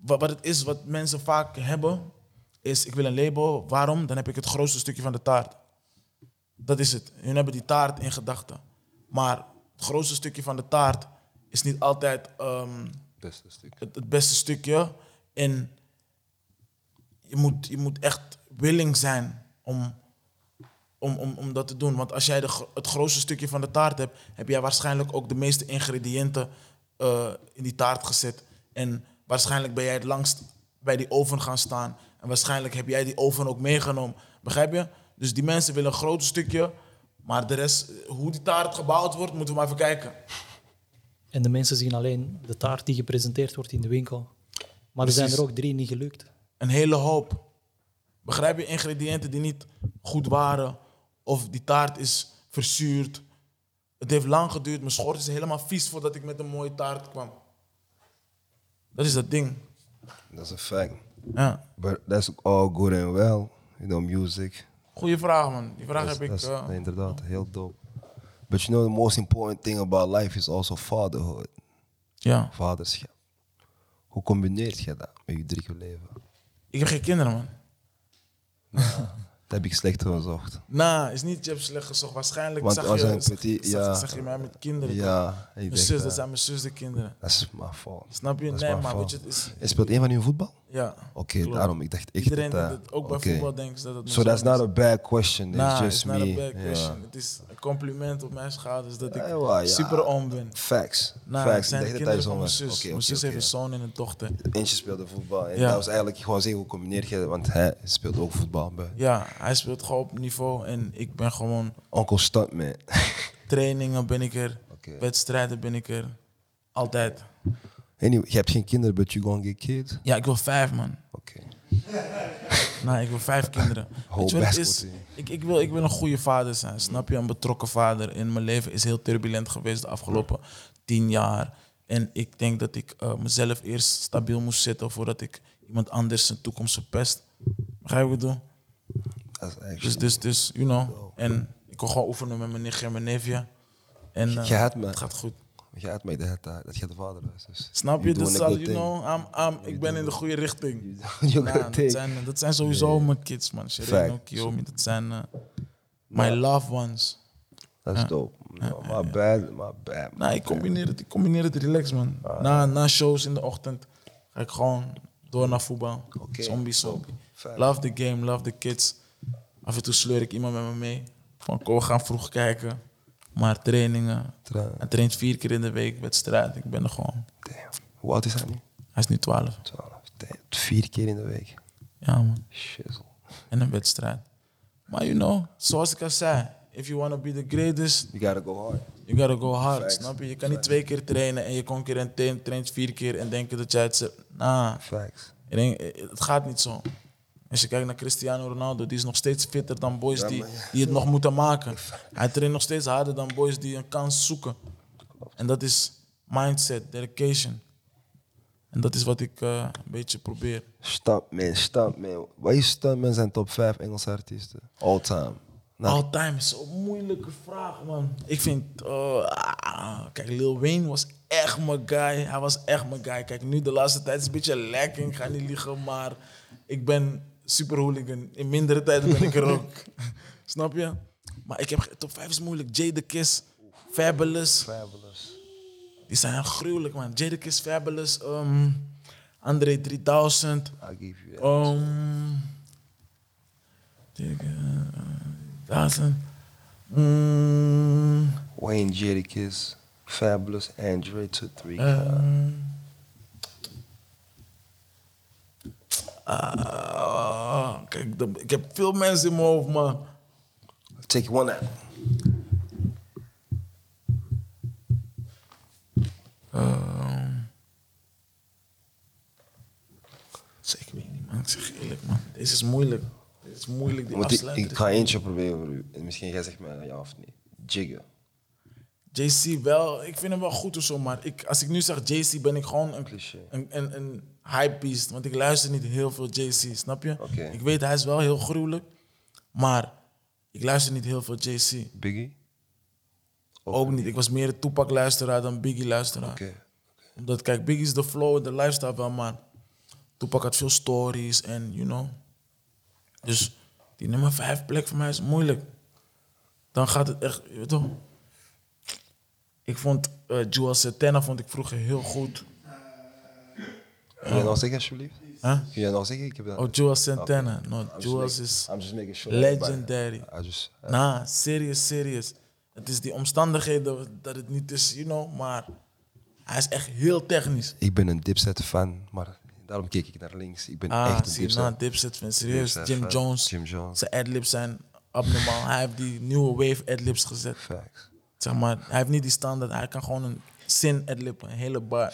wat, wat het is, wat mensen vaak hebben, is ik wil een label. Waarom? Dan heb ik het grootste stukje van de taart. Dat is het. Hun hebben die taart in gedachten. Maar het grootste stukje van de taart is niet altijd ehm, Beste het, het beste stukje. En je moet, je moet echt willing zijn om, om, om, om dat te doen. Want als jij de, het grootste stukje van de taart hebt, heb jij waarschijnlijk ook de meeste ingrediënten eh, in die taart gezet. En waarschijnlijk ben jij het langst bij die oven gaan staan. En waarschijnlijk heb jij die oven ook meegenomen. Begrijp je? Dus die mensen willen een groot stukje. Maar de rest, hoe die taart gebouwd wordt, moeten we maar even kijken. En de mensen zien alleen de taart die gepresenteerd wordt in de winkel. Maar er zijn er ook drie niet gelukt. Een hele hoop. Begrijp je? Ingrediënten die niet goed waren. Of die taart is verzuurd. Het heeft lang geduurd. Mijn schort is helemaal vies voordat ik met een mooie taart kwam. Dat is dat ding. Dat is een fact. Ja. But that's all good and well. You know, music. Goeie vraag, man. Die vraag That's- heb ik... eh, inderdaad, heel dope. But you know, the most important thing about life is also fatherhood. ja. Vaderschap. Hoe combineert je dat met je drie leven? Ik heb geen kinderen, man. Dat heb ik slecht gezocht. Nou, is niet je hebt slecht gezocht. Waarschijnlijk Want zag, je, petit- zag- ja. zag je mij met kinderen. Ja, ik Mijn zus, dat zijn mijn zus de kinderen. Dat is mijn fault. Snap je? Nee, maar weet je, het is... Speelt een van u voetbal? Ja. Oké, daarom. Ik dacht echt Iedereen dat... eh, het. Ook bij oké. voetbal denken ze dat het So that's not is. a bad question. It's Nah, just it's not a bad question. Het is een compliment op mijn schouders dat ik Ja, super om ben. Facts. Facts. zijn ik de dacht dat hij kinderen zo mijn zus. Oké, mijn zus heeft een zoon en een dochter. Eentje speelde voetbal. En Ja. dat was eigenlijk gewoon zeggen, hoe combineer je dat? Want hij speelt ook voetbal bij Ja, hij speelt gewoon op niveau en ik ben gewoon... Uncle Stuntman. Trainingen ben ik er, wedstrijden ben ik er. Altijd. Anyway, je hebt geen kinderen, but you gonna get kids? Ja, ik wil vijf, man. Oké. nou, ik wil vijf kinderen. Weet je wat het is? Ik, ik, wil, ik wil een goede vader zijn, snap je? Een betrokken vader. In mijn leven is heel turbulent geweest de afgelopen tien jaar. En ik denk dat ik eh, mezelf eerst stabiel moest zetten voordat ik iemand anders zijn toekomst verpest. Begrijp je wat ik bedoel? Eigenlijk... Dus, dus, dus, you know. En ik wil gewoon oefenen met mijn nichtje en mijn neefje. En Je me. het gaat goed. Je mij dat, dat, dat je de vader was. Dus Snap je? Dus al, you know, I'm, I'm, ik ben in de goede richting. Nah, dat, zijn, dat zijn sowieso mijn kids, man. Shereno, Fact. Kiyomi, dat zijn eh, my loved ones. Dat is dope. No, my bad, my bad. Nou, ik combineer het, ik combineer het relax, man. Na, na shows in de ochtend ga ik gewoon door naar voetbal. Oké. Zombie. Love the game, love the kids. Af en toe sleur ik iemand met me mee. Van, kom, we gaan vroeg kijken. Maar trainingen. Tra- Hij traint vier keer in de week, wedstrijd. Ik ben er gewoon. Damn. Hoe oud is hij nu? Hij is nu 12. 12. Damn. Vier keer in de week. Ja, man. Shizzle. En een wedstrijd. Maar you know, zoals ik al zei. If you want to be the greatest, You gotta go hard. You gotta go hard, Facts. snap je? Je kan niet twee keer trainen en je concurrent traint vier keer en denken dat jij het zegt. Nah, Facts. ik denk, eh, het gaat niet zo. Als je kijkt naar Cristiano Ronaldo, die is nog steeds fitter dan boys die, die het nog moeten maken. Hij traint nog steeds harder dan boys die een kans zoeken. En dat is mindset, dedication. En dat is wat ik eh, een beetje probeer. Stuntman, Stuntman. Welke Stuntman zijn top 5 Engelse artiesten? All time. Nou, All time is zo'n moeilijke vraag, man. Ik vind, eh, ah, kijk, Lil Wayne was echt mijn guy. Hij was echt mijn guy. Kijk, nu de laatste tijd is een beetje lacking, ik ga niet liegen, maar ik ben super hooligan. In mindere tijden ben ik er ook. Snap je? Maar ik heb, top 5 is moeilijk. Jay the Kiss, Fabulous. Fabulous. Die zijn gruwelijk, man. Jay the Kiss, Fabulous, ehm, André 3000. I'll give you that. Um, Duizend. Mm, Wayne Jadakiss, Fabulous, Andre 23. ehm, ah, kijk, de- ik heb veel mensen in mijn hoofd, man. Take one out. Ehm, zeker weet niet, man. Ik zeg eerlijk, man. Deze is moeilijk. Deze is moeilijk, die Want ik, ga eentje proberen voor u. En misschien jij zegt mij ja of nee. Jigger. JC wel, ik vind hem wel goed of zo, maar ik, als ik nu zeg JC ben ik gewoon een, Cliché. een, een, een hype beast. Want ik luister niet heel veel JC, snap je? Ik weet hij is wel heel gruwelijk, maar ik luister niet heel veel JC. Biggie? Ook niet. Ik was meer een Tupac luisteraar dan Biggie luisteraar. Oké. Omdat kijk, Biggie is de flow, de lifestyle wel, maar Tupac had veel stories en you know. Dus die nummer vijf plek voor mij is moeilijk. Dan gaat het echt, je weet toch? Ik vond uh, Joel Santana vond ik vroeger heel goed. Kun je nog zeggen alsjeblieft? Huh? Kun je nog zeggen? Ik heb dat. Oh, Joel Santana. No, Joel making- is sure. legendary. I just, uh, Nah, serious, serious. Het is die omstandigheden dat het niet is, you know, maar hij is echt heel technisch. ik ben een Dipset fan, maar daarom keek ik naar links. Ik ben Ah, echt een zie Dipset. Dipset vind ik serieus. Dipset Jim fan. Jones. Jim Jones. Zijn adlibs zijn abnormaal. hij heeft die nieuwe wave adlibs gezet. Facts. Zeg maar, hij heeft niet die standaard. Hij kan gewoon een zin adlippen, een hele bar.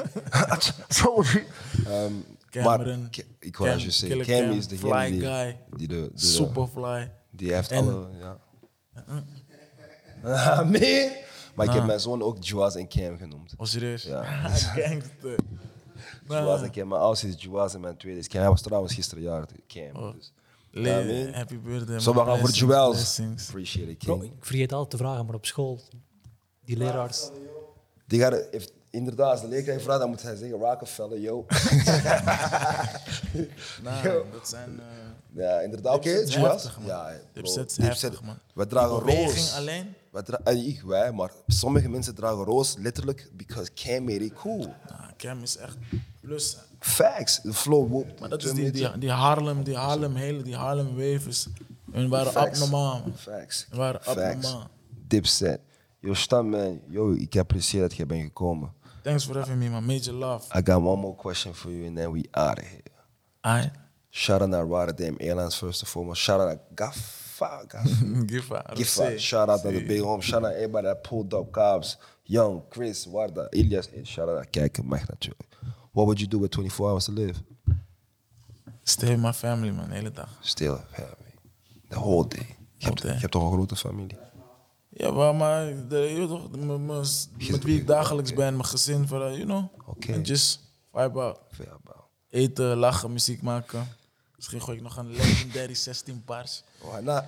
Sorry. Um, Cameron, maar ik wou Cam, je zeggen, Cam Cam, is degene fly die, guy. die de, de Superfly. die heeft En- alle, ja. Ah, nee. Maar ik heb mijn zoon ook Joaz en Cam genoemd. Oh, serieus? Ja. Gangster. Joaz en Cam, mijn oudste is Joaz en mijn tweede is Cam. Hij was trouwens gisteren jarig, Cam. Oh. Dus. Happy birthday. Zo, we man. gaan voor blessings. Appreciate it, Bro, King. ik vergeet altijd te vragen, maar op school, die leraars. Die gaat, heeft, inderdaad, als de leerkracht vraagt, dan moet hij zeggen Rockefeller, yo. Nou, dat zijn... eh, ja, inderdaad. Oké, heftig, man. Ja, Dipset heftig, man. We dragen roos. alleen? Wij dra- eh, ik, wij, maar sommige mensen dragen roos letterlijk because Cam made it cool. Nou, Cam is echt plus. Facts, de flow whoop. Maar dat is die, die, die Harlem, die Harlem hele, die Harlem wavers. Hun waren Facts. abnormaal, man. Facts. We waren Facts. abnormaal. Dipset. Yo, Stam, man. Yo, ik apprecieer dat jij bent gekomen. Thanks for having me, man. Major love. I got one more question for you and then we out of here. Aight. Shout out naar Rotterdam Airlines first and foremost. Shout out naar Gaffa. Gaffa. Giffa. Shout out naar de Big Home. Shout out everybody that pulled up Cobbs. Young, Chris, Warda, Ilias. En shout out naar Kijken Mag natuurlijk. What would you do with 24 hours to live? Stay with my family, man, de hele dag. Stil, family. The whole day. Je hebt, je hebt toch een grote familie? Ja, maar, de, je weet toch, de- me- me- met wie ik dagelijks ben, mijn gezin, voor, you know. Oké. En just vibe out. Eten, lachen, muziek maken. Misschien gooi ik nog een legendary 16 paars. Why not?